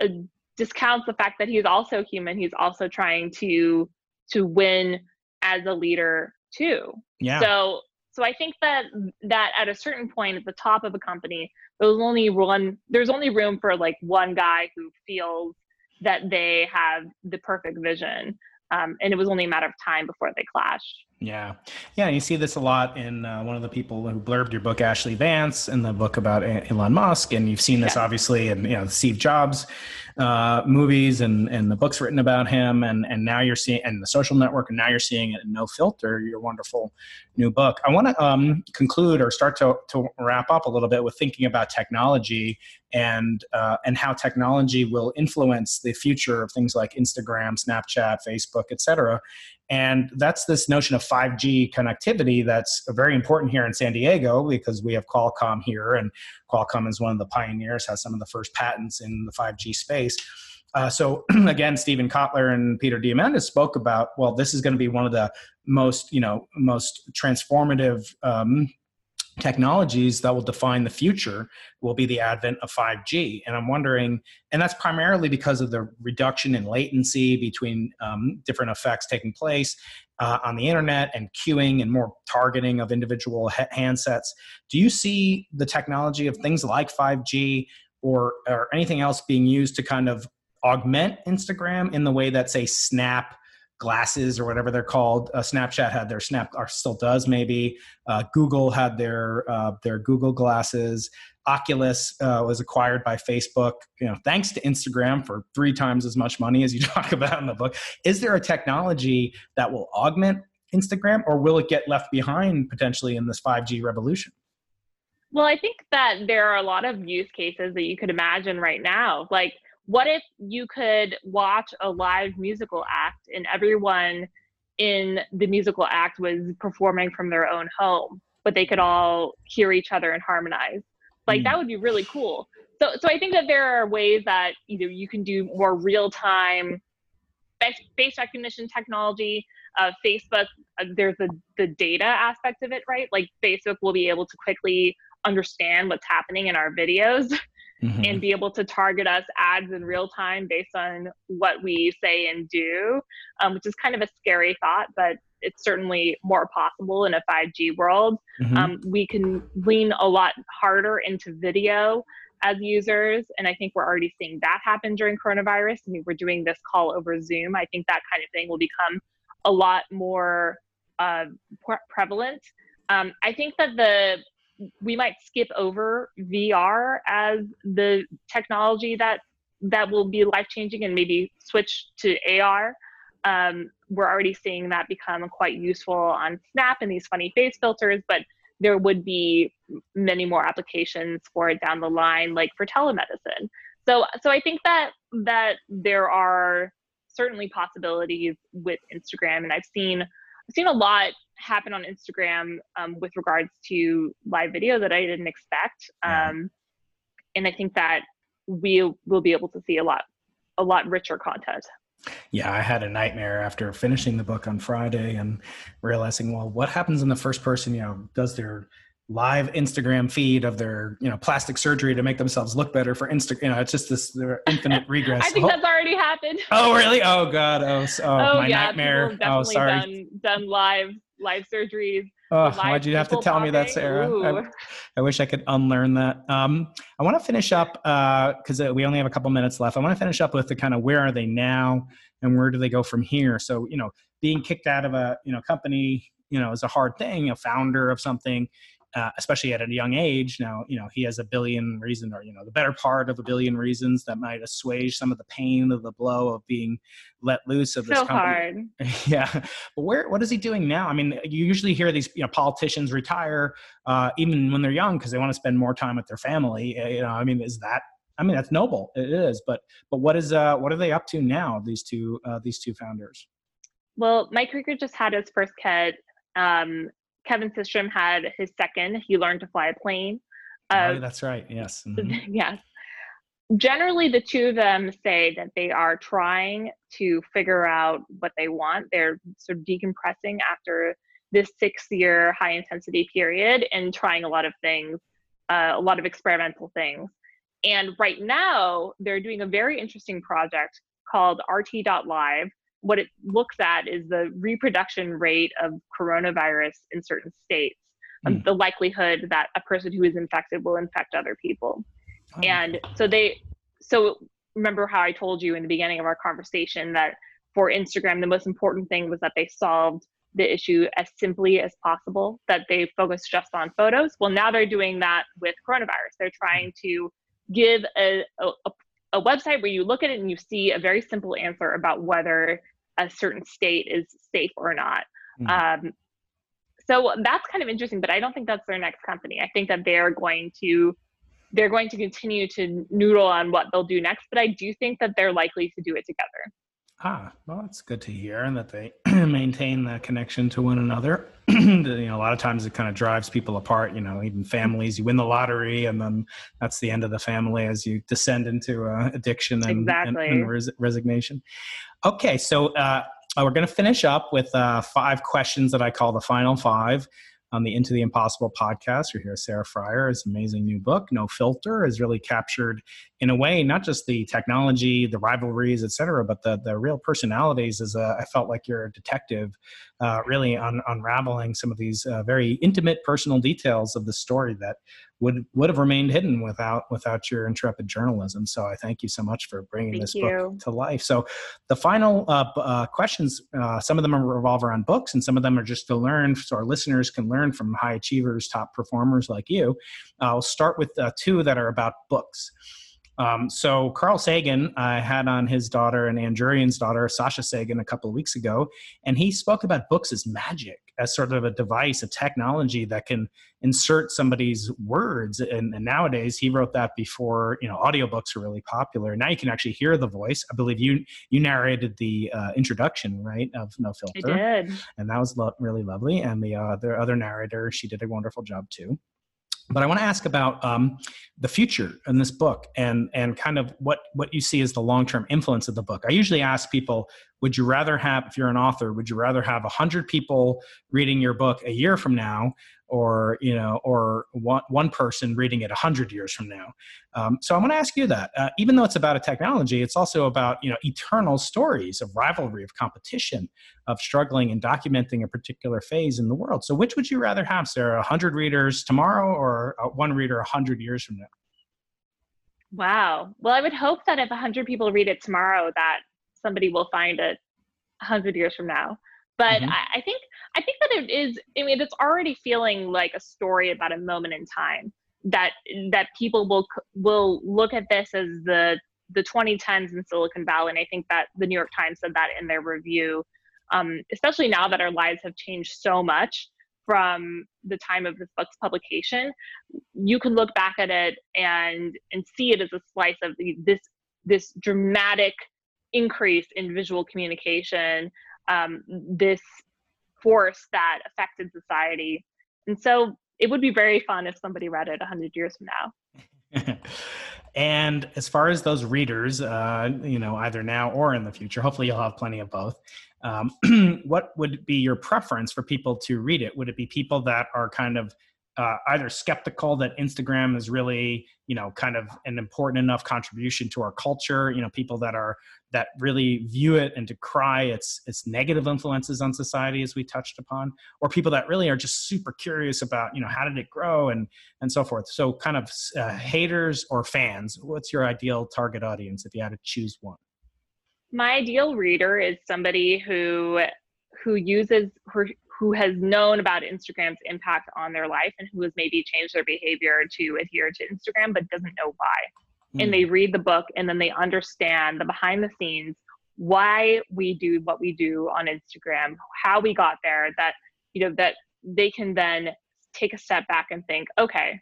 uh, discounts the fact that he's also human. He's also trying to to win as a leader too. Yeah. So so I think that that at a certain point at the top of a company, there's only one there's only room for like one guy who feels that they have the perfect vision. Um, and it was only a matter of time before they clashed. Yeah. Yeah. You see this a lot in uh, one of the people who blurbed your book, Ashlee Vance, in the book about Elon Musk. And you've seen this yeah. obviously in, you know, Steve Jobs uh, movies and, and the books written about him. And, and now you're seeing, and the social network, and now you're seeing it in No Filter, your wonderful new book. I want to um, conclude or start to, to wrap up a little bit with thinking about technology and, uh, and how technology will influence the future of things like Instagram, Snapchat, Facebook, et cetera. And that's this notion of 5G connectivity that's very important here in San Diego because we have Qualcomm here, and Qualcomm is one of the pioneers, has some of the first patents in the 5G space. Uh, so again, Steven Kotler and Peter Diamandis spoke about, well, this is going to be one of the most, you know, most transformative um, technologies that will define the future will be the advent of 5G. And I'm wondering, and that's primarily because of the reduction in latency between um, different effects taking place uh, on the internet and queuing and more targeting of individual ha- handsets. Do you see the technology of things like 5G or, or anything else being used to kind of augment Instagram in the way that, say, Snap? Glasses or whatever they're called. Uh, Snapchat had their Snap, or still does maybe. Uh, Google had their uh, their Google glasses. Oculus uh, was acquired by Facebook. You know, thanks to Instagram for three times as much money as you talk about in the book. Is there a technology that will augment Instagram, or will it get left behind potentially in this 5G revolution? Well, I think that there are a lot of use cases that you could imagine right now, like what if you could watch a live musical act and everyone in the musical act was performing from their own home but they could all hear each other and harmonize like mm. that would be really cool so so i think that there are ways that you know you can do more real time face recognition technology. Uh, Facebook, uh, there's the the data aspect of it, right? Like Facebook will be able to quickly understand what's happening in our videos mm-hmm. and be able to target us ads in real time based on what we say and do, um, which is kind of a scary thought, but it's certainly more possible in a 5G world. Mm-hmm. Um, we can lean a lot harder into video as users, and I think we're already seeing that happen during coronavirus. I mean, we're doing this call over Zoom. I think that kind of thing will become a lot more uh, prevalent. Um, I think that the we might skip over VR as the technology that that will be life changing and maybe switch to AR. Um, we're already seeing that become quite useful on Snap and these funny face filters, but there would be many more applications for it down the line, like for telemedicine. So, so I think that that there are certainly possibilities with Instagram, and I've seen I've seen a lot happen on Instagram um, with regards to live video that I didn't expect. Um, and I think that we will be able to see a lot, a lot richer content. Yeah, I had a nightmare after finishing the book on Friday and realizing, well, what happens in the first person, you know, does their live Instagram feed of their you know plastic surgery to make themselves look better for Insta. You know, it's just this infinite regress. I think oh. that's already happened. Oh really? Oh god. Oh, so, oh, oh my yeah, nightmare. Oh sorry. Done, done live live surgeries. Oh, why'd you have to tell me that, Sarah? I, I, wish I could unlearn that. Um, I want to finish up because uh, we only have a couple minutes left. I want to finish up with the kind of where are they now and where do they go from here? So, you know, being kicked out of a you know company, you know, is a hard thing. A founder of something, uh, especially at a young age. Now, you know, he has a billion reasons, or you know, the better part of a billion reasons that might assuage some of the pain of the blow of being let loose of this so company. hard. yeah, but where? What is he doing now? I mean, you usually hear these, you know, politicians retire uh, even when they're young because they want to spend more time with their family. Uh, you know, I mean, is that? I mean, that's noble. It is, but but what is uh what are they up to now? These two uh, these two founders. Well, Mike Krieger just had his first kid um, Kevin Systrom had his second. He learned to fly a plane. Uh, oh, that's right. Yes. Mm-hmm. yes. Generally, the two of them say that they are trying to figure out what they want. They're sort of decompressing after this six year high intensity period and trying a lot of things, uh, a lot of experimental things. And right now, they're doing a very interesting project called RT.live, what it looks at is the reproduction rate of coronavirus in certain states, mm. the likelihood that a person who is infected will infect other people. Oh. And so they, so remember how I told you in the beginning of our conversation that for Instagram, the most important thing was that they solved the issue as simply as possible, that they focused just on photos. Well, now they're doing that with coronavirus. They're trying to give a, a, a website where you look at it and you see a very simple answer about whether a certain state is safe or not. Mm. Um, so that's kind of interesting, but I don't think that's their next company. I think that they're going to they're going to continue to noodle on what they'll do next, but I do think that they're likely to do it together. Ah, well, it's good to hear, and that they maintain that connection to one another. you know, a lot of times it kind of drives people apart. You know, even families. You win the lottery, and then that's the end of the family as you descend into uh, addiction and, exactly. and, and res- resignation. Okay, so uh, we're going to finish up with uh, five questions that I call the final five on the Into the Impossible podcast. You're here, Sarah Frier. His amazing new book, No Filter, has really captured, in a way, not just the technology, the rivalries, et cetera, but the, the real personalities. As a, I felt like you're a detective, uh, really un- unraveling some of these uh, very intimate personal details of the story that would would have remained hidden without without your intrepid journalism. So I thank you so much for bringing thank this you. book to life. So the final uh, uh, questions, uh, some of them are revolve around books, and some of them are just to learn, so our listeners can learn from high achievers, top performers like you. I'll start with uh, two that are about books. Um, so Carl Sagan, I had on his daughter and Ann Druyan's daughter, Sasha Sagan, a couple of weeks ago, and he spoke about books as magic, as sort of a device, a technology that can insert somebody's words. And, and nowadays, he wrote that before you know audiobooks are really popular. Now you can actually hear the voice. I believe you you narrated the uh, introduction, right, of No Filter. I did, and that was lo- really lovely. And the uh, the other narrator, she did a wonderful job too. But I want to ask about um, the future in this book and and kind of what what you see as the long term influence of the book. I usually ask people would you rather have if you're an author would you rather have 100 people reading your book a year from now or you know or one, one person reading it 100 years from now? Um, so i'm going to ask you that. Uh, even though it's about a technology it's also about you know eternal stories of rivalry of competition of struggling and documenting a particular phase in the world. So which would you rather have sarah 100 readers tomorrow or uh, one reader 100 years from now? Wow. Well i would hope that if 100 people read it tomorrow that somebody will find it 100 years from now but mm-hmm. I, I, think i think that it is i mean it's already feeling like a story about a moment in time that that people will will look at this as the the 2010s in silicon valley and i think that the new york times said that in their review um, especially now that our lives have changed so much from the time of this book's publication you can look back at it and and see it as a slice of the, this this dramatic increase in visual communication, um, this force that affected society. And so it would be very fun if somebody read it 100 years from now. and as far as those readers, uh, you know, either now or in the future, hopefully you'll have plenty of both. Um, what would be your preference for people to read it? Would it be people that are kind of uh, either skeptical that Instagram is really, you know, kind of an important enough contribution to our culture. You know, people that are that really view it and decry its its negative influences on society, as we touched upon, or people that really are just super curious about, you know, how did it grow and and so forth. So, kind of uh, haters or fans. What's your ideal target audience if you had to choose one? My ideal reader is somebody who who uses her who has known about Instagram's impact on their life and who has maybe changed their behavior to adhere to Instagram but doesn't know why. Mm. And hmm. they read the book and then they understand the behind the scenes why we do what we do on Instagram, how we got there, that you know that they can then take a step back and think, okay,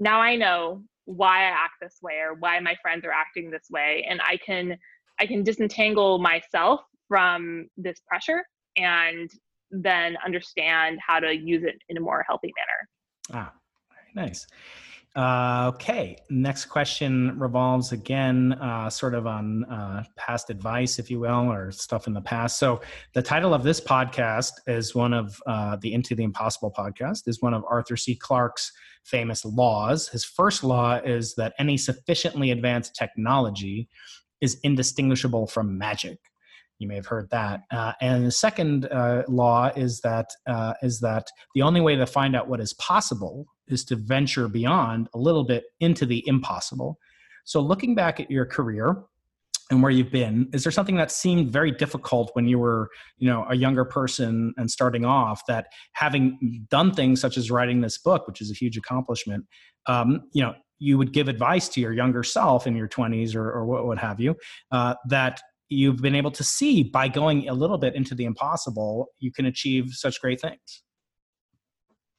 now I know why I act this way or why my friends are acting this way and I can I can disentangle myself from this pressure and then understand how to use it in a more healthy manner. Ah, nice. Uh, okay, next question revolves again, uh, sort of on uh, past advice, if you will, or stuff in the past. So, the title of this podcast is one of uh, the Into the Impossible podcast, is one of Arthur C. Clarke's famous laws. His first law is that any sufficiently advanced technology is indistinguishable from magic. You may have heard that. Uh, and the second uh, law is that uh, is that the only way to find out what is possible is to venture beyond a little bit into the impossible. So, looking back at your career and where you've been, is there something that seemed very difficult when you were, you know, a younger person and starting off? That having done things such as writing this book, which is a huge accomplishment, um, you know, you would give advice to your younger self in your 20s or, or what, what have you uh, that you've been able to see by going a little bit into the impossible, you can achieve such great things.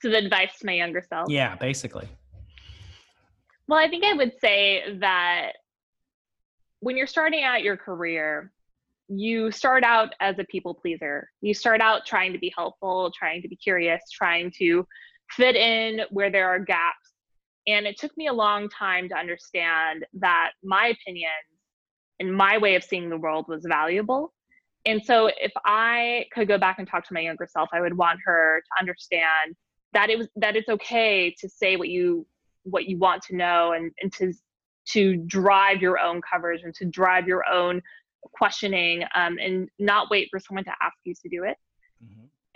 So, the advice to my younger self? Yeah, basically. Well, I think I would say that when you're starting out your career, you start out as a people pleaser. You start out trying to be helpful, trying to be curious, trying to fit in where there are gaps. And it took me a long time to understand that my opinion and my way of seeing the world was valuable. And so if I could go back and talk to my younger self, I would want her to understand that it was that it's okay to say what you what you want to know and, and to to drive your own coverage and to drive your own questioning um, and not wait for someone to ask you to do it.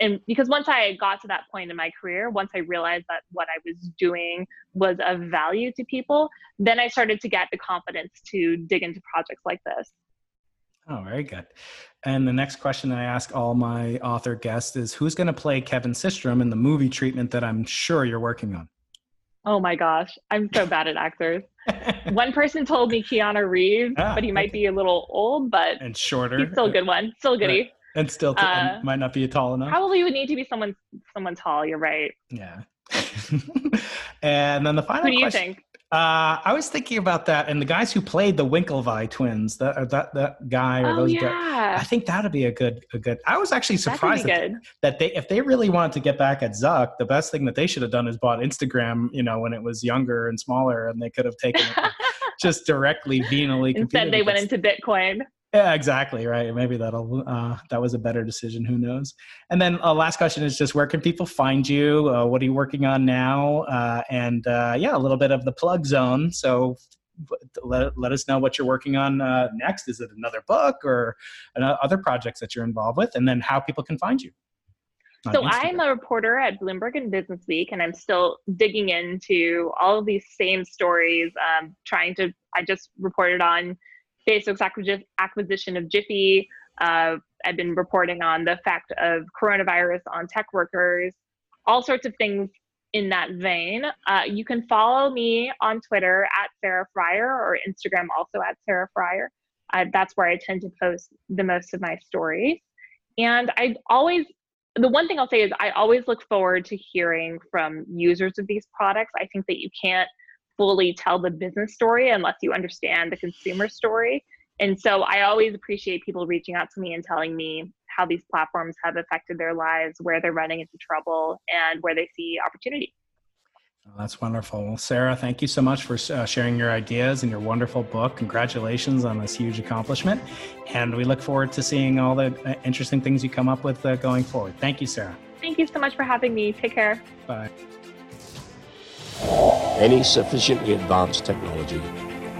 And because once I got to that point in my career, once I realized that what I was doing was of value to people, then I started to get the confidence to dig into projects like this. Oh, very good. And the next question that I ask all my author guests is who's going to play Kevin Systrom in the movie treatment that I'm sure you're working on? Oh my gosh, I'm so bad at actors. one person told me Keanu Reeves, ah, but he might be a little old, but and shorter. He's still a good one, still a goodie. And still t- uh, might not be tall enough. Probably would need to be someone someone tall. You're right. Yeah. and then the final. Who do you question, think? Uh, I was thinking about that, and the guys who played the Winklevi twins, that that that guy or oh, those yeah. guys, I think that'd be a good a good. I was actually surprised that, that, they, if they really wanted to get back at Zuck, the best thing that they should have done is bought Instagram, you know, when it was younger and smaller, and they could have taken it just directly venally. Instead, they went into Bitcoin. Yeah, exactly. Right. Maybe that'll uh, that was a better decision. Who knows? And then uh, last question is just where can people find you? Uh, what are you working on now? Uh, and uh, yeah, a little bit of the plug zone. So let, let us know what you're working on uh, next. Is it another book or other projects that you're involved with? And then how people can find you. So I'm a reporter at Bloomberg and Business Week, and I'm still digging into all of these same stories. Um, trying to, I just reported on Facebook's acquisition of Giphy. Uh, I've been reporting on the effect of coronavirus on tech workers, all sorts of things in that vein. Uh, you can follow me on Twitter at Sarah Frier or Instagram also at Sarah Frier. Uh, that's where I tend to post the most of my stories. And I always, the one thing I'll say is I always look forward to hearing from users of these products. I think that you can't fully tell the business story unless you understand the consumer story. And so I always appreciate people reaching out to me and telling me how these platforms have affected their lives, where they're running into trouble, and where they see opportunity. Oh, that's wonderful. Well, Sarah, thank you so much for uh, sharing your ideas and your wonderful book. Congratulations on this huge accomplishment. And we look forward to seeing all the uh, interesting things you come up with uh, going forward. Thank you, Sarah. Thank you so much for having me. Take care. Bye. Any sufficiently advanced technology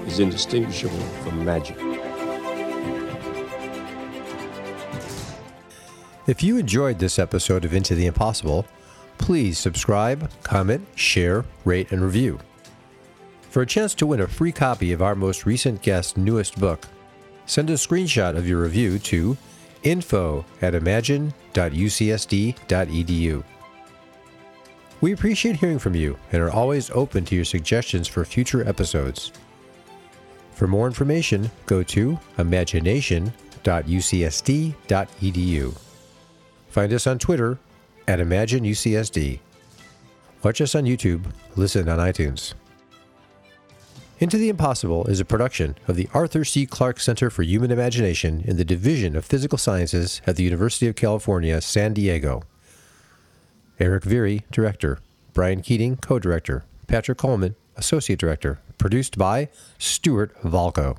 is indistinguishable from magic. If you enjoyed this episode of Into the Impossible, please subscribe, comment, share, rate, and review. For a chance to win a free copy of our most recent guest's newest book, send a screenshot of your review to info at imagine.ucsd.edu. We appreciate hearing from you and are always open to your suggestions for future episodes. For more information, go to imagination.ucsd.edu. Find us on Twitter at ImagineUCSD. Watch us on YouTube, listen on iTunes. Into the Impossible is a production of the Arthur C. Clarke Center for Human Imagination in the Division of Physical Sciences at the University of California, San Diego. Erik Viirre, Director. Brian Keating, Co Director. Patrick Coleman, Associate Director. Produced by Stuart Valco.